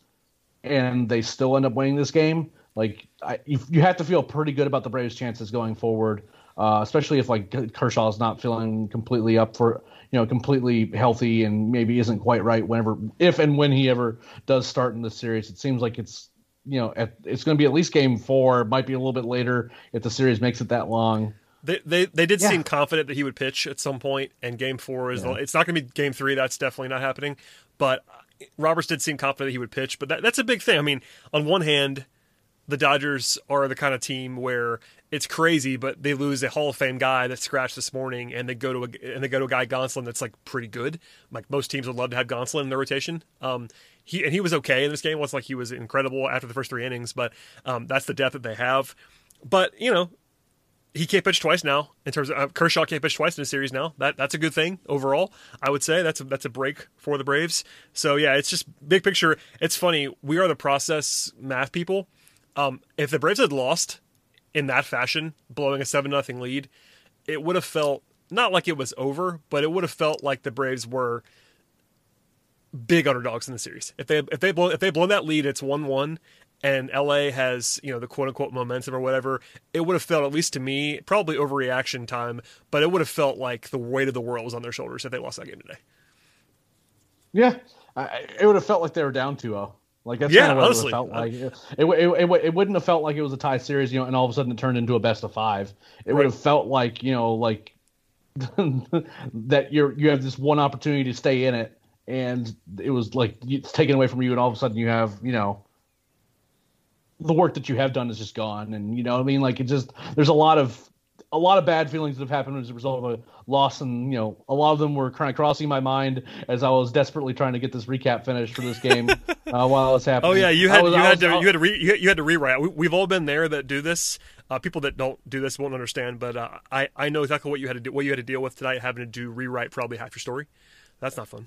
Speaker 2: and they still end up winning this game. Like I, you, you have to feel pretty good about the Braves' chances going forward, uh, especially if like Kershaw is not feeling completely up for you know completely healthy and maybe isn't quite right whenever if and when he ever does start in the series. It seems like it's you know, at, it's going to be at least game four. Might be a little bit later if the series makes it that long.
Speaker 1: They they, they did yeah. seem confident that he would pitch at some point, and game four is yeah. it's not going to be game three. That's definitely not happening. But Roberts did seem confident that he would pitch. But that, that's a big thing. I mean, on one hand, the Dodgers are the kind of team where it's crazy, but they lose a Hall of Fame guy that scratched this morning, and they go to a and they go to a guy Gonsolin that's like pretty good. Like most teams would love to have Gonsolin in their rotation. Um, he and he was okay in this game. It wasn't like he was incredible after the first three innings, but um, that's the depth that they have. But you know, he can't pitch twice now. In terms of uh, Kershaw can't pitch twice in a series now. That that's a good thing overall. I would say that's a, that's a break for the Braves. So yeah, it's just big picture. It's funny. We are the process math people. Um, if the Braves had lost in that fashion, blowing a seven nothing lead, it would have felt not like it was over, but it would have felt like the Braves were big underdogs in the series. If they if they blow if they blow that lead, it's one one, and LA has you know the quote unquote momentum or whatever. It would have felt at least to me probably overreaction time, but it would have felt like the weight of the world was on their shoulders if they lost that game today.
Speaker 2: Yeah, I, it would have felt like they were down 2-0. Like that's
Speaker 1: yeah,
Speaker 2: kind of what
Speaker 1: honestly,
Speaker 2: it felt like. It, it, it, it, wouldn't have felt like it was a tie series, you know, and all of a sudden it turned into a best of five. It right. would have felt like you know, like that you're you have this one opportunity to stay in it, and it was like it's taken away from you, and all of a sudden you have you know the work that you have done is just gone, and you know I mean like it just there's a lot of a lot of bad feelings that have happened as a result of a loss, and you know a lot of them were kind of crossing my mind as I was desperately trying to get this recap finished for this game uh, while it was happening.
Speaker 1: Oh yeah, you had was, you, had was, to, you had to re, you had to rewrite. We, have all been there that do this. Uh, people that don't do this won't understand, but uh, I I know exactly what you had to do, what you had to deal with tonight, having to do rewrite probably half your story. That's not fun.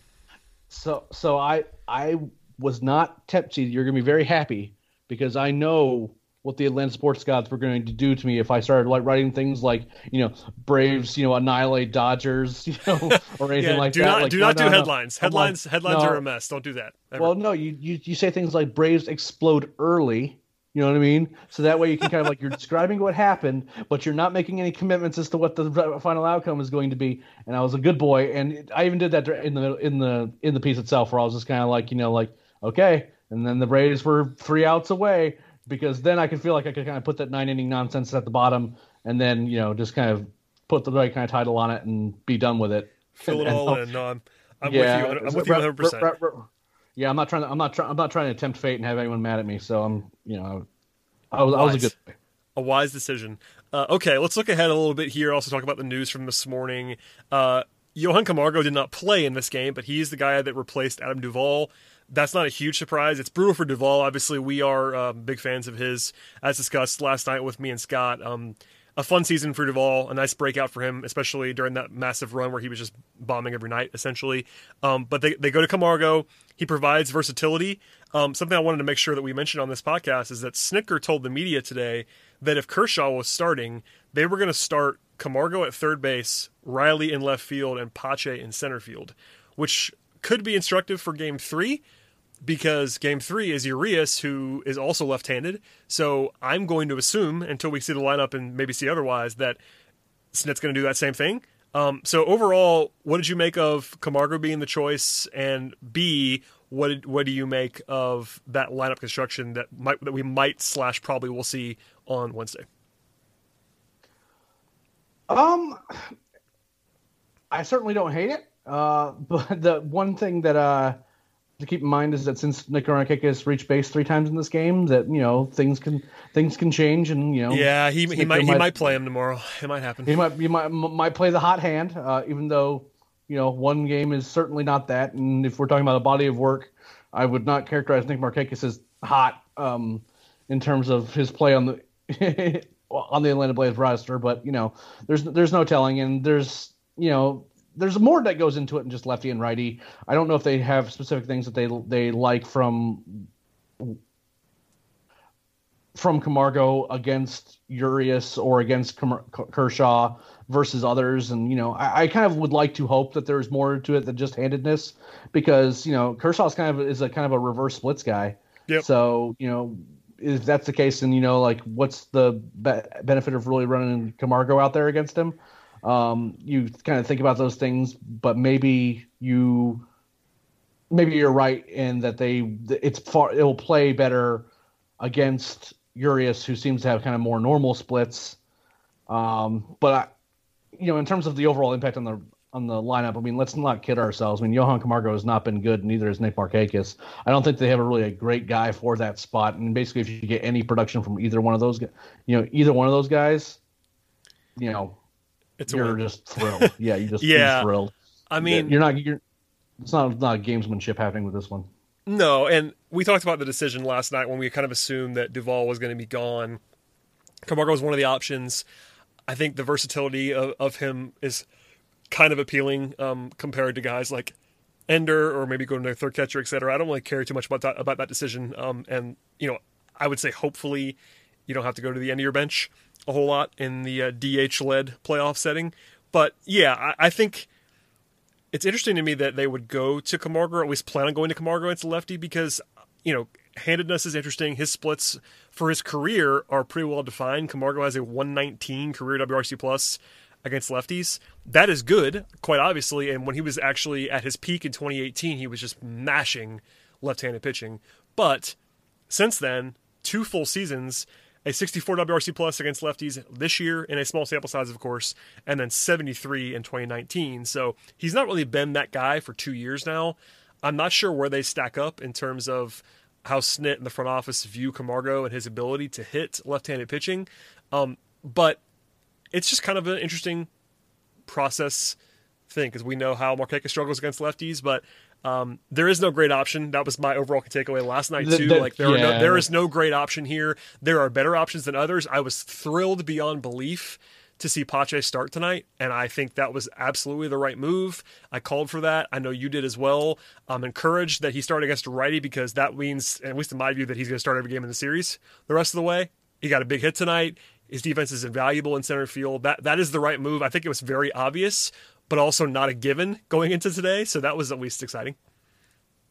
Speaker 2: So so I I was not tempted. You're going to be very happy because I know what the Atlanta sports gods were going to do to me if I started like writing things like you know Braves you know annihilate Dodgers you know or anything
Speaker 1: yeah,
Speaker 2: like
Speaker 1: do
Speaker 2: that.
Speaker 1: Not,
Speaker 2: like,
Speaker 1: do
Speaker 2: no,
Speaker 1: not
Speaker 2: no,
Speaker 1: do
Speaker 2: no.
Speaker 1: headlines. Headlines like, headlines are a mess. Don't do that.
Speaker 2: Ever. Well, no, you, you you say things like Braves explode early you know what I mean? So that way you can kind of like you're describing what happened, but you're not making any commitments as to what the final outcome is going to be. And I was a good boy, and I even did that in the in the in the piece itself, where I was just kind of like, you know, like okay. And then the Braves were three outs away because then I could feel like I could kind of put that nine inning nonsense at the bottom, and then you know just kind of put the right kind of title on it and be done with it.
Speaker 1: Fill
Speaker 2: and,
Speaker 1: it all in. No, I'm, I'm yeah, with you. I'm with you 100. percent
Speaker 2: yeah, I'm not trying to. I'm not trying. I'm not trying to tempt fate and have anyone mad at me. So I'm, you know, I was, I was a good.
Speaker 1: A wise decision. Uh, okay, let's look ahead a little bit here. Also, talk about the news from this morning. Uh, Johan Camargo did not play in this game, but he's the guy that replaced Adam Duvall. That's not a huge surprise. It's brutal for Duvall. Obviously, we are uh, big fans of his, as discussed last night with me and Scott. Um, a fun season for Duvall, a nice breakout for him, especially during that massive run where he was just bombing every night, essentially. Um, but they, they go to Camargo. He provides versatility. Um, something I wanted to make sure that we mentioned on this podcast is that Snitker told the media today that if Kershaw was starting, they were going to start Camargo at third base, Riley in left field, and Pache in center field, which could be instructive for game three because game three is Urias, who is also left handed. So I'm going to assume, until we see the lineup and maybe see otherwise, that Snit's going to do that same thing. Um, so overall, what did you make of Camargo being the choice? And B, what did, what do you make of that lineup construction that might that we might slash probably will see on Wednesday?
Speaker 2: Um, I certainly don't hate it. Uh, but the one thing that uh to keep in mind is that since Nick has reached base three times in this game, that you know things can things can change, and you know.
Speaker 1: Yeah, he, he might, he might play him tomorrow. It might happen.
Speaker 2: He might he might might play the hot hand, uh, even though you know one game is certainly not that. And if we're talking about a body of work, I would not characterize Nick Markakis as hot um, in terms of his play on the on the Atlanta Braves roster. But you know, there's there's no telling, and there's you know there's more that goes into it than just lefty and righty. I don't know if they have specific things that they they like from from Camargo against Urias or against Kershaw versus others. And, you know, I, I, kind of would like to hope that there's more to it than just handedness because, you know, Kershaw's kind of is a kind of a reverse splits guy. Yep. So, you know, if that's the case, then, you know, like what's the be- benefit of really running Camargo out there against him? Um, you kind of think about those things, but maybe you, maybe you're right in that they, it's far, it'll play better against Urias, who seems to have kind of more normal splits. Um, but I, you know, in terms of the overall impact on the on the lineup, I mean, let's not kid ourselves. I mean, Johan Camargo has not been good, neither has Nick Markakis. I don't think they have a really a great guy for that spot. And basically, if you get any production from either one of those, you know, either one of those guys, you know, it's you're just thrilled. yeah, you just yeah. thrilled.
Speaker 1: I mean,
Speaker 2: you're not. You're. It's not not gamesmanship happening with this one.
Speaker 1: No, and we talked about the decision last night when we kind of assumed that Duvall was going to be gone. Camargo was one of the options. I think the versatility of, of him is kind of appealing um, compared to guys like Ender or maybe going to third catcher, et cetera. I don't really care too much about that about that decision. Um, and you know, I would say hopefully you don't have to go to the end of your bench a whole lot in the uh, DH led playoff setting. But yeah, I, I, think it's interesting to me that they would go to Camargo, or at least plan on going to Camargo into lefty, because you know handedness is interesting. His splits for his career are pretty well defined. Camargo has a 119 career WRC plus against lefties. That is good, quite obviously. And when he was actually at his peak in 2018, he was just mashing left-handed pitching. But since then, two full seasons, a 64 WRC plus against lefties this year in a small sample size, of course, and then 73 in 2019. So he's not really been that guy for two years now. I'm not sure where they stack up in terms of how Snit and the front office view Camargo and his ability to hit left-handed pitching. Um, but it's just kind of an interesting process thing because we know how Markakis struggles against lefties, but um, there is no great option. That was my overall takeaway last night too. The, the, like there, yeah. no, there is no great option here. There are better options than others. I was thrilled beyond belief to see Pache start tonight, and I think that was absolutely the right move. I called for that. I know you did as well. I'm encouraged that he started against a righty because that means, at least in my view, that he's going to start every game in the series the rest of the way. He got a big hit tonight. His defense is invaluable in center field. That that is the right move. I think it was very obvious, but also not a given going into today. So that was at least exciting.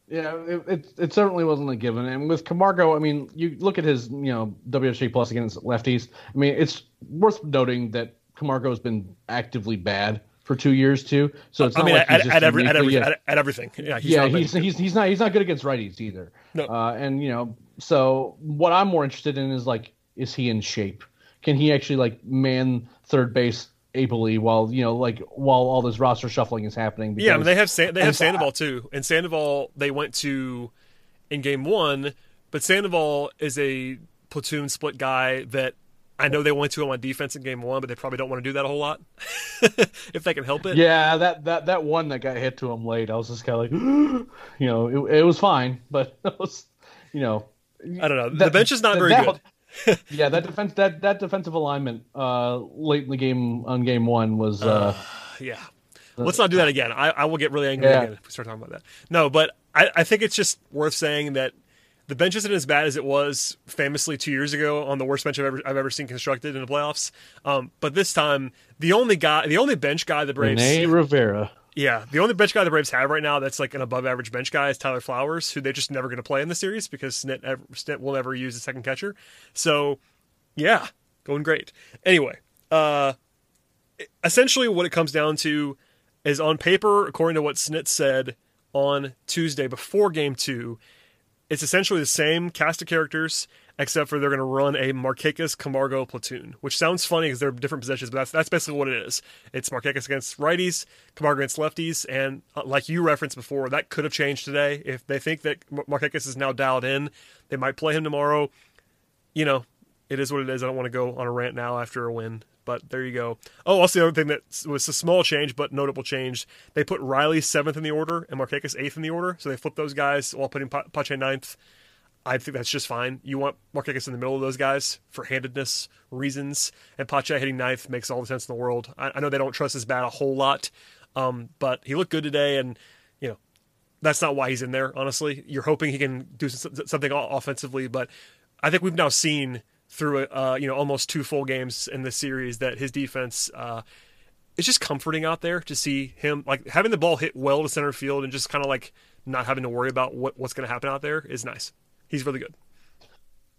Speaker 2: Yeah, it, it, it, certainly wasn't a given. And with Camargo, I mean, you look at his, you know, WHA plus against lefties. I mean, it's worth noting that Camargo has been actively bad for two years too. So it's I mean, like
Speaker 1: at, at, every, at, every, at, at, everything. Yeah,
Speaker 2: he's yeah, he's, he's, he's not he's not good against righties either. No, uh, and you know, so what I'm more interested in is like, is he in shape? Can he actually like man third base ably while you know like while all this roster shuffling is happening?
Speaker 1: Because, yeah, I mean, they have San- they have Sandoval too, and Sandoval they went to in game one, but Sandoval is a platoon split guy that I know they went to him on defense in game one, but they probably don't want to do that a whole lot if they can help it.
Speaker 2: Yeah, that that that one that got hit to him late, I was just kind of like, you know, it, it, was fine, but it was, you know,
Speaker 1: I don't know. That, the bench is not very that,
Speaker 2: good. yeah, that defense that that defensive alignment uh, late in the game on game one was. Uh, uh,
Speaker 1: yeah, let's not do that again. I, I will get really angry yeah. again if we start talking about that. No, but I, I think it's just worth saying that the bench isn't as bad as it was famously two years ago on the worst bench I've ever I've ever seen constructed in the playoffs. Um, but this time, the only guy, the only bench guy the Braves,
Speaker 2: Rene Rivera.
Speaker 1: Yeah, the only bench guy the Braves have right now that's like an above average bench guy is Tyler Flowers, who they're just never going to play in the series because Snit, Snit will never use a second catcher. So, yeah, going great. Anyway, uh, essentially what it comes down to is on paper, according to what Snit said on Tuesday before Game Two it's essentially the same cast of characters, except for they're going to run a Markakis Camargo platoon, which sounds funny because they're different positions, but that's that's basically what it is. It's Markakis against righties, Camargo against lefties, and uh, like you referenced before, that could have changed today. If they think that Markakis is now dialed in, they might play him tomorrow. You know, it is what it is. I don't want to go on a rant now after a win. But there you go. Oh, also the other thing that was a small change but notable change, they put Riley seventh in the order and Markakis eighth in the order. So they flipped those guys while putting Pache ninth. I think that's just fine. You want Markakis in the middle of those guys for handedness reasons, and Pache hitting ninth makes all the sense in the world. I, I know they don't trust his bat a whole lot, um, but he looked good today, and you know that's not why he's in there. Honestly, you're hoping he can do something offensively, but I think we've now seen through uh, you know almost two full games in this series that his defense uh, it's just comforting out there to see him like having the ball hit well to center field and just kind of like not having to worry about what, what's going to happen out there is nice. He's really good.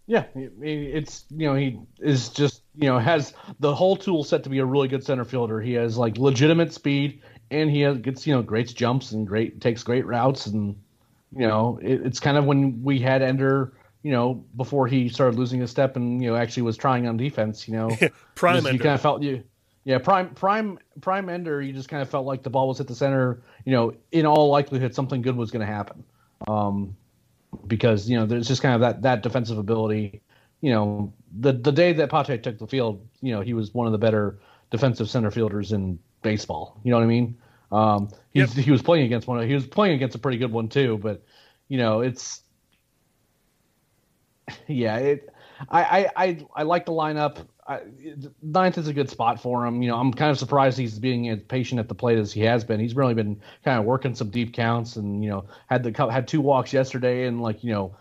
Speaker 2: Yeah, it's you know he is just you know has the whole tool set to be a really good center fielder. He has like legitimate speed and he has, gets you know great jumps and great takes great routes and you know it, it's kind of when we had Ender you know before he started losing his step and you know actually was trying on defense. You know,
Speaker 1: prime
Speaker 2: you kind of felt you yeah, prime prime prime ender. You just kind of felt like the ball was hit the center. You know, in all likelihood, something good was going to happen, um, because you know there's just kind of that that defensive ability. You know, the the day that Pache took the field, you know, he was one of the better defensive center fielders in baseball. You know what I mean? Um, yep. he was playing against one. He was playing against a pretty good one too. But you know, it's yeah. It I I I, I like the lineup. Ninth is a good spot for him. You know, I'm kind of surprised he's being as patient at the plate as he has been. He's really been kind of working some deep counts, and you know, had the had two walks yesterday, and like you know,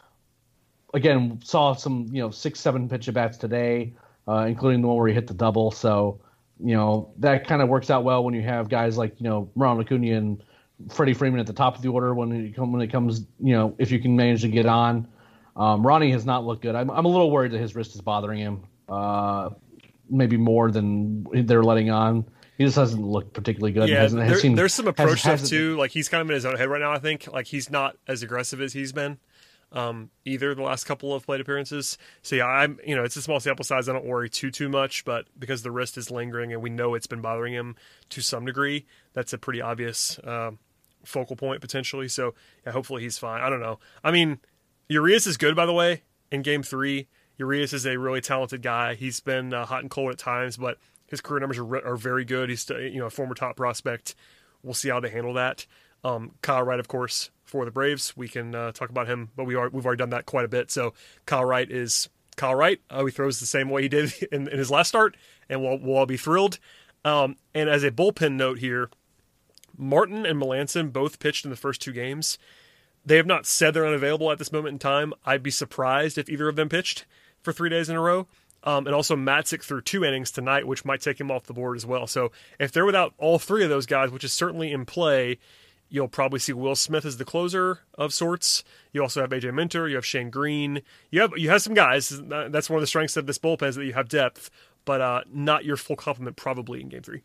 Speaker 2: again saw some you know six seven pitch at bats today, uh, including the one where he hit the double. So you know that kind of works out well when you have guys like you know Ronald Acuna and Freddie Freeman at the top of the order when it come when it comes you know if you can manage to get on. Um, Ronnie has not looked good. I'm, I'm a little worried that his wrist is bothering him uh, maybe more than they're letting on. He just doesn't look particularly good.
Speaker 1: Yeah, there, seemed, there's some approach stuff too. Like he's kind of in his own head right now. I think like he's not as aggressive as he's been um, either the last couple of plate appearances. So yeah, I'm you know it's a small sample size. I don't worry too too much, but because the wrist is lingering and we know it's been bothering him to some degree, that's a pretty obvious uh, focal point potentially. So yeah, hopefully he's fine. I don't know. I mean, Urias is good by the way in Game Three. Urias is a really talented guy. He's been uh, hot and cold at times, but his career numbers are, are very good. He's you know a former top prospect. We'll see how they handle that. Um, Kyle Wright, of course, for the Braves. We can uh, talk about him, but we are we've already done that quite a bit. So Kyle Wright is Kyle Wright. Uh, he throws the same way he did in, in his last start, and we'll we'll all be thrilled. Um, and as a bullpen note here, Minter and Melancon both pitched in the first two games. They have not said they're unavailable at this moment in time. I'd be surprised if either of them pitched for three days in a row. Um, and also Matzek threw two innings tonight, which might take him off the board as well. So if they're without all three of those guys, which is certainly in play, you'll probably see Will Smith as the closer of sorts. You also have AJ Minter, you have Shane Greene, you have you have some guys. That's one of the strengths of this bullpen is that you have depth, but uh, not your full complement probably in Game Three.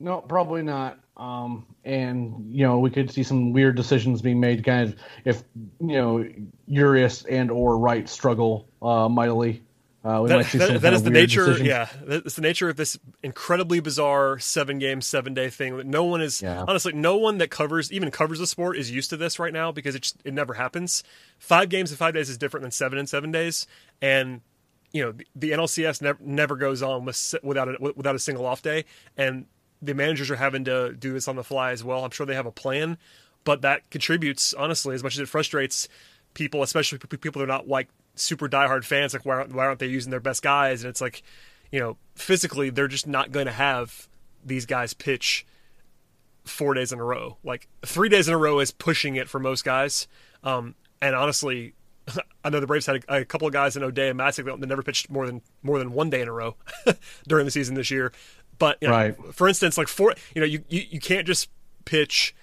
Speaker 2: No, probably not. Um, and you know, we could see some weird decisions being made, kind of if you know Urias and or Wright struggle uh, mightily. Uh,
Speaker 1: that, that, that is the nature. Decisions. Yeah, that's the nature of this incredibly bizarre seven game, seven day thing. That no one is yeah. honestly, no one that covers even covers the sport is used to this right now because it just, it never happens. Five games in five days is different than seven in seven days, and you know the, the NLCS never never goes on with, without a, without a single off day, and the managers are having to do this on the fly as well. I'm sure they have a plan, but that contributes honestly as much as it frustrates people, especially people that are not like super diehard fans. Like why aren't, why aren't they using their best guys? And it's like, you know, physically they're just not going to have these guys pitch four days in a row. Like three days in a row is pushing it for most guys. Um, and honestly, I know the Braves had a, a couple of guys in O'Day and Matzek that never pitched more than more than one day in a row during the season this year. But you know,
Speaker 2: right.
Speaker 1: for instance, like for you know, you, you, you can't just pitch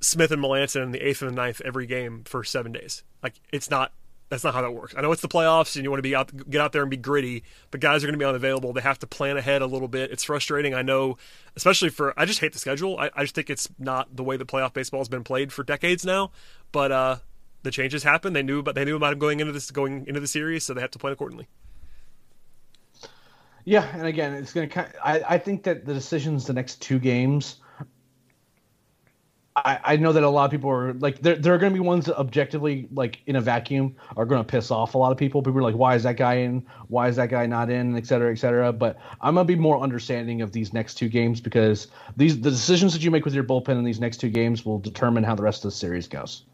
Speaker 1: Smith and Melancon in the eighth and the ninth every game for seven days. Like it's not that's not how that works. I know it's the playoffs and you want to be out get out there and be gritty, but guys are going to be unavailable. They have to plan ahead a little bit. It's frustrating. I know, especially for I just hate the schedule. I, I just think it's not the way the playoff baseball has been played for decades now. But uh, the changes happen. They knew, but they knew about him going into this going into the series, so they have to plan accordingly.
Speaker 2: Yeah, and again, it's going to. I I think that the decisions the next two games. I, I know that a lot of people are like there. There are going to be ones that objectively, like in a vacuum, are going to piss off a lot of people. People are like, "Why is that guy in? Why is that guy not in?" Et cetera, et cetera. But I'm going to be more understanding of these next two games because these the decisions that you make with your bullpen in these next two games will determine how the rest of the series goes.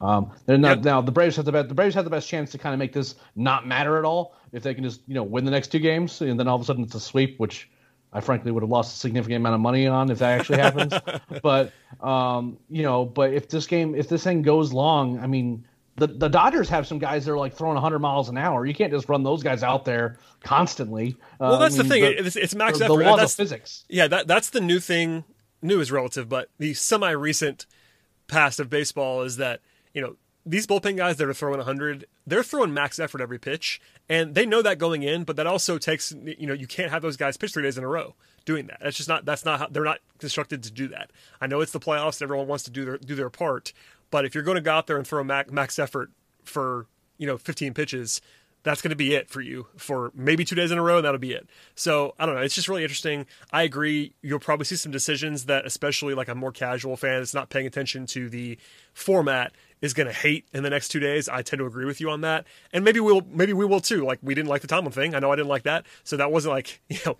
Speaker 2: Um, they're not yep. now. The Braves have the best. The Braves have the best chance to kind of make this not matter at all if they can just you know win the next two games, and then all of a sudden it's a sweep, which I frankly would have lost a significant amount of money on if that actually happens. but um, you know, but if this game, if this thing goes long, I mean, the the Dodgers have some guys that are like throwing 100 miles an hour. You can't just run those guys out there constantly.
Speaker 1: Well, that's uh, I mean, the thing. The, it's, it's max
Speaker 2: the,
Speaker 1: effort.
Speaker 2: The laws
Speaker 1: that's,
Speaker 2: of physics.
Speaker 1: Yeah, that that's the new thing. New is relative, but the semi-recent past of baseball is that you know these bullpen guys that are throwing 100, they're throwing max effort every pitch, and they know that going in. But that also takes you know you can't have those guys pitch three days in a row doing that. That's just not that's not how they're not constructed to do that. I know it's the playoffs; everyone wants to do their do their part, but if you're going to go out there and throw max, max effort for you know 15 pitches, that's going to be it for you for maybe two days in a row, and that'll be it. So I don't know. It's just really interesting. I agree. You'll probably see some decisions that, especially like a more casual fan that's not paying attention to the format, is going to hate in the next two days. I tend to agree with you on that, and maybe we'll maybe we will too. Like we didn't like the Tomlin thing. I know I didn't like that, so that wasn't like you know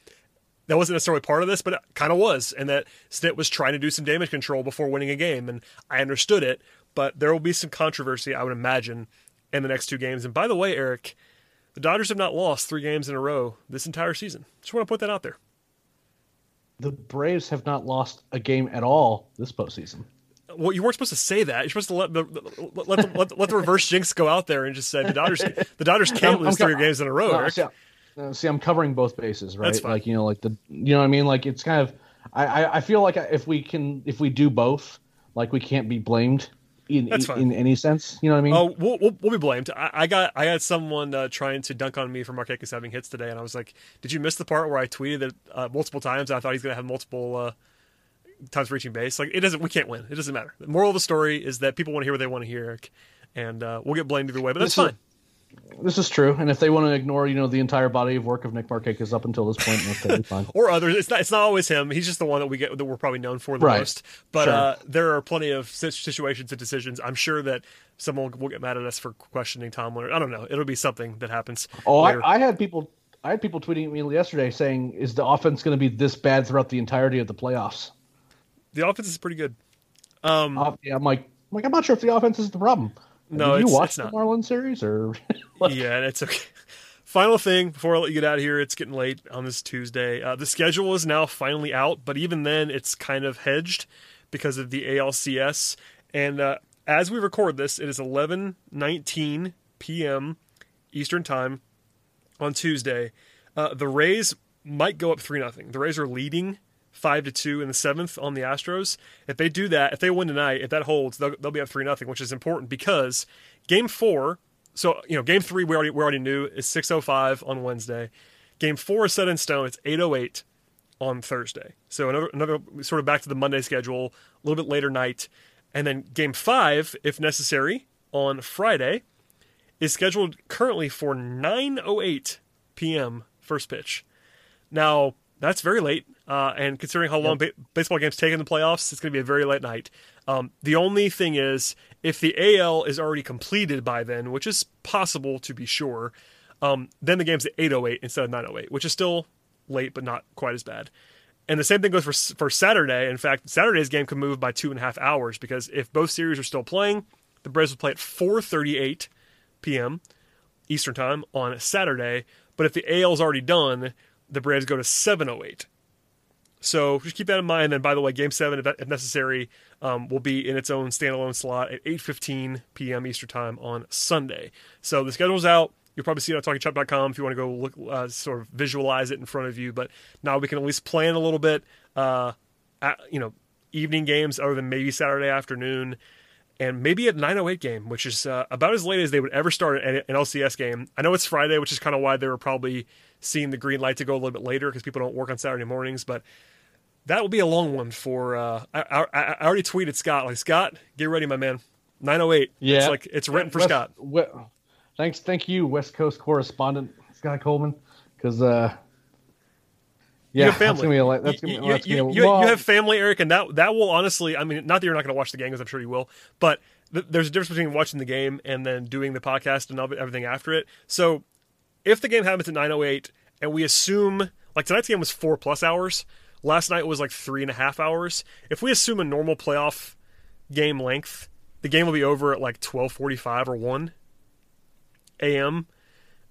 Speaker 1: that wasn't necessarily part of this, but it kind of was, and that Snit was trying to do some damage control before winning a game, and I understood it. But there will be some controversy, I would imagine, in the next two games. And by the way, Eric, the Dodgers have not lost three games in a row this entire season. Just want to put that out there.
Speaker 2: The Braves have not lost a game at all this postseason.
Speaker 1: Well, you weren't supposed to say that. You're supposed to let the let the, let, the, let the reverse jinx go out there and just say the Dodgers the Dodgers can't lose three games in a row. No,
Speaker 2: see, uh, see, I'm covering both bases, right? Like you know, like the you know what I mean. Like it's kind of I I feel like if we can if we do both, like we can't be blamed in, in any sense. You know what I mean?
Speaker 1: Oh, we'll, we'll, we'll be blamed. I, I, got I got someone uh, trying to dunk on me for Markakis having hits today, and I was like, "Did you miss the part where I tweeted it uh, multiple times? I thought he's going to have multiple uh, times reaching base. Like it doesn't. We can't win. It doesn't matter. The moral of the story is that people want to hear what they want to hear, and uh, we'll get blamed either way. But that's this fine. Is,
Speaker 2: this is true, and if they want to ignore, you know, the entire body of work of Nick Markakis up until this point, that's totally fine.
Speaker 1: or others, it's not. It's not always him. He's just the one that we get that we're probably known for the right. most. But sure. uh, there are plenty of situations and decisions. I'm sure that someone will get mad at us for questioning Tomlin. I don't know. It'll be something that happens.
Speaker 2: Oh, I, I, had people. I had people tweeting at me yesterday saying, "Is the offense going to be this bad throughout the entirety of the playoffs?"
Speaker 1: The offense is pretty good. Um,
Speaker 2: uh, yeah, I'm like, I'm like, I'm not sure if the offense is the problem.
Speaker 1: No,
Speaker 2: Did you watch
Speaker 1: the
Speaker 2: Marlins series or?
Speaker 1: yeah, it's okay. Final thing before I let you get out of here, it's getting late on this Tuesday. Uh, the schedule is now finally out, but even then, it's kind of hedged because of the ALCS. And uh, as we record this, it is 11:19 p.m. Eastern Time on Tuesday. Uh, the Rays might go up three nothing. The Rays are leading five to two in the seventh on the Astros. If they do that, if they win tonight, if that holds, they'll, they'll be up three nothing, which is important because game four. So you know, game three we already we already knew is six oh five on Wednesday. Game four is set in stone. It's eight oh eight on Thursday. So another another sort of back to the Monday schedule, a little bit later night, and then game five, if necessary, on Friday, is scheduled currently for nine oh eight p.m. first pitch. Now that's very late. Uh, and considering how long yep. ba- baseball games take in the playoffs, it's going to be a very late night. Um, the only thing is, if the AL is already completed by then, which is possible to be sure, um, then the game's at 8:08 instead of 9:08, which is still late but not quite as bad. And the same thing goes for for Saturday. In fact, Saturday's game could move by two and a half hours because if both series are still playing, the Braves would play at 4:38 p.m. Eastern time on Saturday. But if the AL is already done, the Braves go to 7:08 so just keep that in mind. And by the way, Game Seven, if necessary, um, will be in its own standalone slot at 8:15 p.m. Eastern Time on Sunday. So the schedule's out. You'll probably see it on TalkingChop.com if you want to go look, uh, sort of visualize it in front of you. But now we can at least plan a little bit. Uh, at, you know, evening games other than maybe Saturday afternoon, and maybe a 9:08 game, which is uh, about as late as they would ever start an LCS game. I know it's Friday, which is kind of why they were probably seeing the green light to go a little bit later because people don't work on Saturday mornings, but that will be a long one for. Uh, I, I, I, already tweeted Scott like Scott, get ready, my man. Nine oh eight. Yeah, it's like it's written for
Speaker 2: West,
Speaker 1: Scott.
Speaker 2: We, thanks, thank you, West Coast correspondent Scott Coleman, because uh,
Speaker 1: yeah, you have family. That's that's gonna, you, that's you, you, you, have family, Eric, and that that will honestly. I mean, not that you're not going to watch the game, because I'm sure you will, but th- there's a difference between watching the game and then doing the podcast and everything after it. So, if the game happens at 9:08, and we assume like tonight's game was four plus hours, Last night was like three and a half hours. If we assume a normal playoff game length, the game will be over at like twelve forty five or one a.m.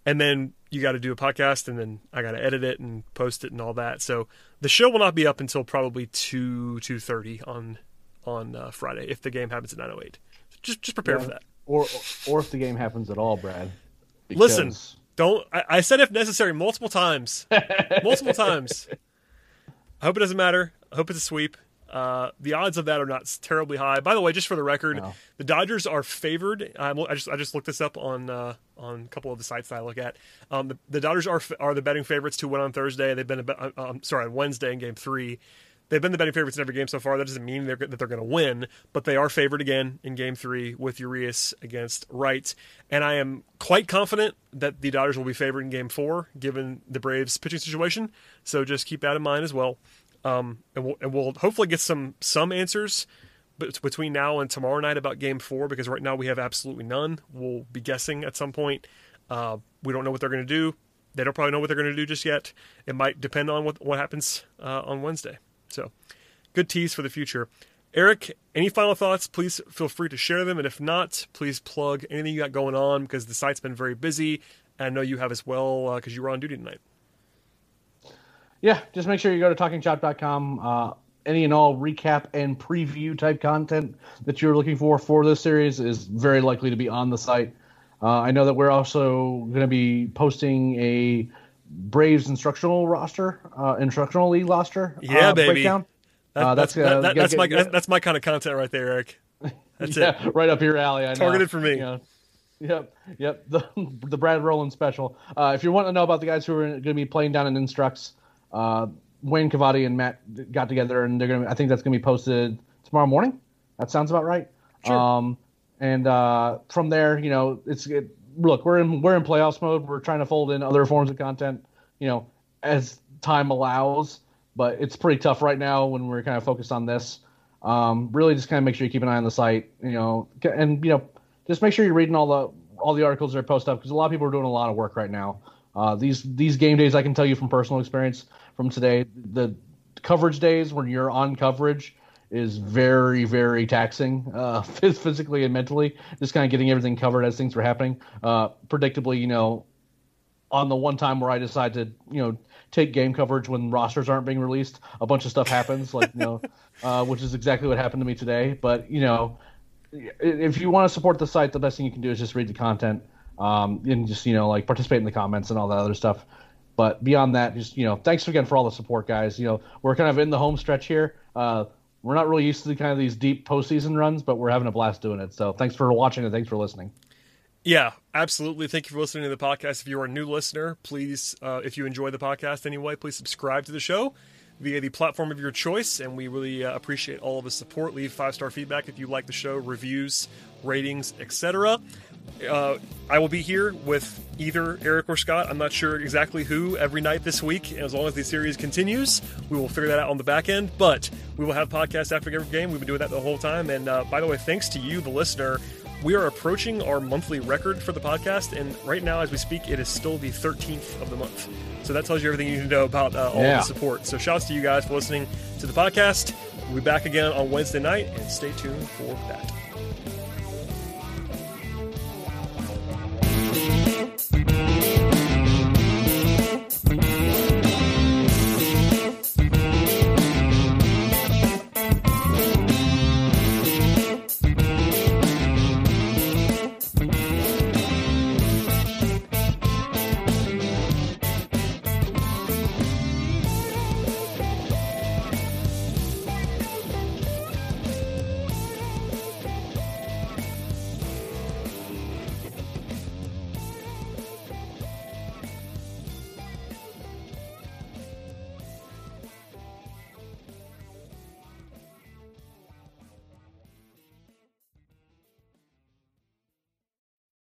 Speaker 1: And then you got to do a podcast, and then I got to edit it and post it and all that. So the show will not be up until probably two two thirty on on uh, Friday if the game happens at nine oh eight. Just just prepare yeah. for that.
Speaker 2: or or if the game happens at all, Brad.
Speaker 1: Listen, don't. I, I said if necessary multiple times, multiple times. I hope it doesn't matter. I hope it's a sweep. Uh, the odds of that are not terribly high. By the way, just for the record,
Speaker 2: No.
Speaker 1: the Dodgers are favored. I'm, I just I just looked this up on uh, on a couple of the sites that I look at. Um, the, the Dodgers are are the betting favorites to win on Thursday. They've been a, uh, um, sorry on Wednesday in Game Three. They've been the betting favorites in every game so far. That doesn't mean they're, that they're going to win, but they are favored again in Game Three with Urias against Wright. And I am quite confident that the Dodgers will be favored in Game Four, given the Braves' pitching situation. So just keep that in mind as well. Um, and we'll, and we'll hopefully get some some answers between now and tomorrow night about Game Four because right now we have absolutely none. We'll be guessing at some point. Uh, we don't know what they're going to do. They don't probably know what they're going to do just yet. It might depend on what what happens uh, on Wednesday. So, good tease for the future. Eric, any final thoughts? Please feel free to share them, and if not, please plug anything you got going on because the site's been very busy. And I know you have as well because you were on duty tonight.
Speaker 2: Yeah, just make sure you go to talkingchop.com. Uh, any and all recap and preview type content that you're looking for for this series is very likely to be on the site. Uh, I know that we're also going to be posting a Braves instructional roster, uh, instructional league roster.
Speaker 1: Yeah,
Speaker 2: uh,
Speaker 1: baby.
Speaker 2: Breakdown.
Speaker 1: That-
Speaker 2: Uh,
Speaker 1: that's
Speaker 2: that's, uh,
Speaker 1: that- that- that's
Speaker 2: get-
Speaker 1: my
Speaker 2: get-
Speaker 1: that's my kind of content right there, Eric. That's it.
Speaker 2: yeah, right up your alley. I know.
Speaker 1: Targeted for me.
Speaker 2: Yeah. Yep, yep. The the Brad Rowland special. Uh, if you want to know about the guys who are going to be playing down in Instructs, uh, Wayne Cavadi and Matt got together, and they're going to. I think that's going to be posted tomorrow morning. That sounds about right.
Speaker 1: Sure.
Speaker 2: Um, and uh, from there, you know, it's it, look, we're in we're in playoffs mode. We're trying to fold in other forms of content, you know, as time allows. But it's pretty tough right now when we're kind of focused on this. Um, really, just kind of make sure you keep an eye on the site, you know, and you know, just make sure you're reading all the all the articles that are posted up because a lot of people are doing a lot of work right now. Uh, these these game days, I can tell you from personal experience from today, the coverage days when you're on coverage is very very taxing uh, physically and mentally. Just kind of getting everything covered as things were happening. Uh, predictably, you know, on the one time where I decide to, you know, take game coverage when rosters aren't being released, a bunch of stuff happens, like you know, uh, which is exactly what happened to me today. But you know, if you want to support the site, the best thing you can do is just read the content um, and just you know like participate in the comments and all that other stuff. But beyond that, just you know, thanks again for all the support, guys. You know, we're kind of in the home stretch here. We're not really used to kind of these deep postseason runs, but we're having a blast doing it. So thanks for watching and thanks for listening.
Speaker 1: Yeah, absolutely. Thank you for listening to the podcast. If you're a new listener, please, uh, if you enjoy the podcast anyway, please subscribe to the show via the platform of your choice. And we really uh, appreciate all of the support. Leave five star feedback if you like the show, reviews, ratings, etc. Uh, I will be here with either Eric or Scott. I'm not sure exactly who every night this week. As long as the series continues, we will figure that out on the back end. But we will have podcasts after every game. We've been doing that the whole time. And uh, by the way, thanks to you, the listener. We are approaching our monthly record for the podcast, and right now, as we speak, it is still the 13th of the month. So that tells you everything you need to know about uh, all
Speaker 2: Yeah.
Speaker 1: the support. So shouts to you guys for listening to the podcast. We'll be back again on Wednesday night, and stay tuned for that.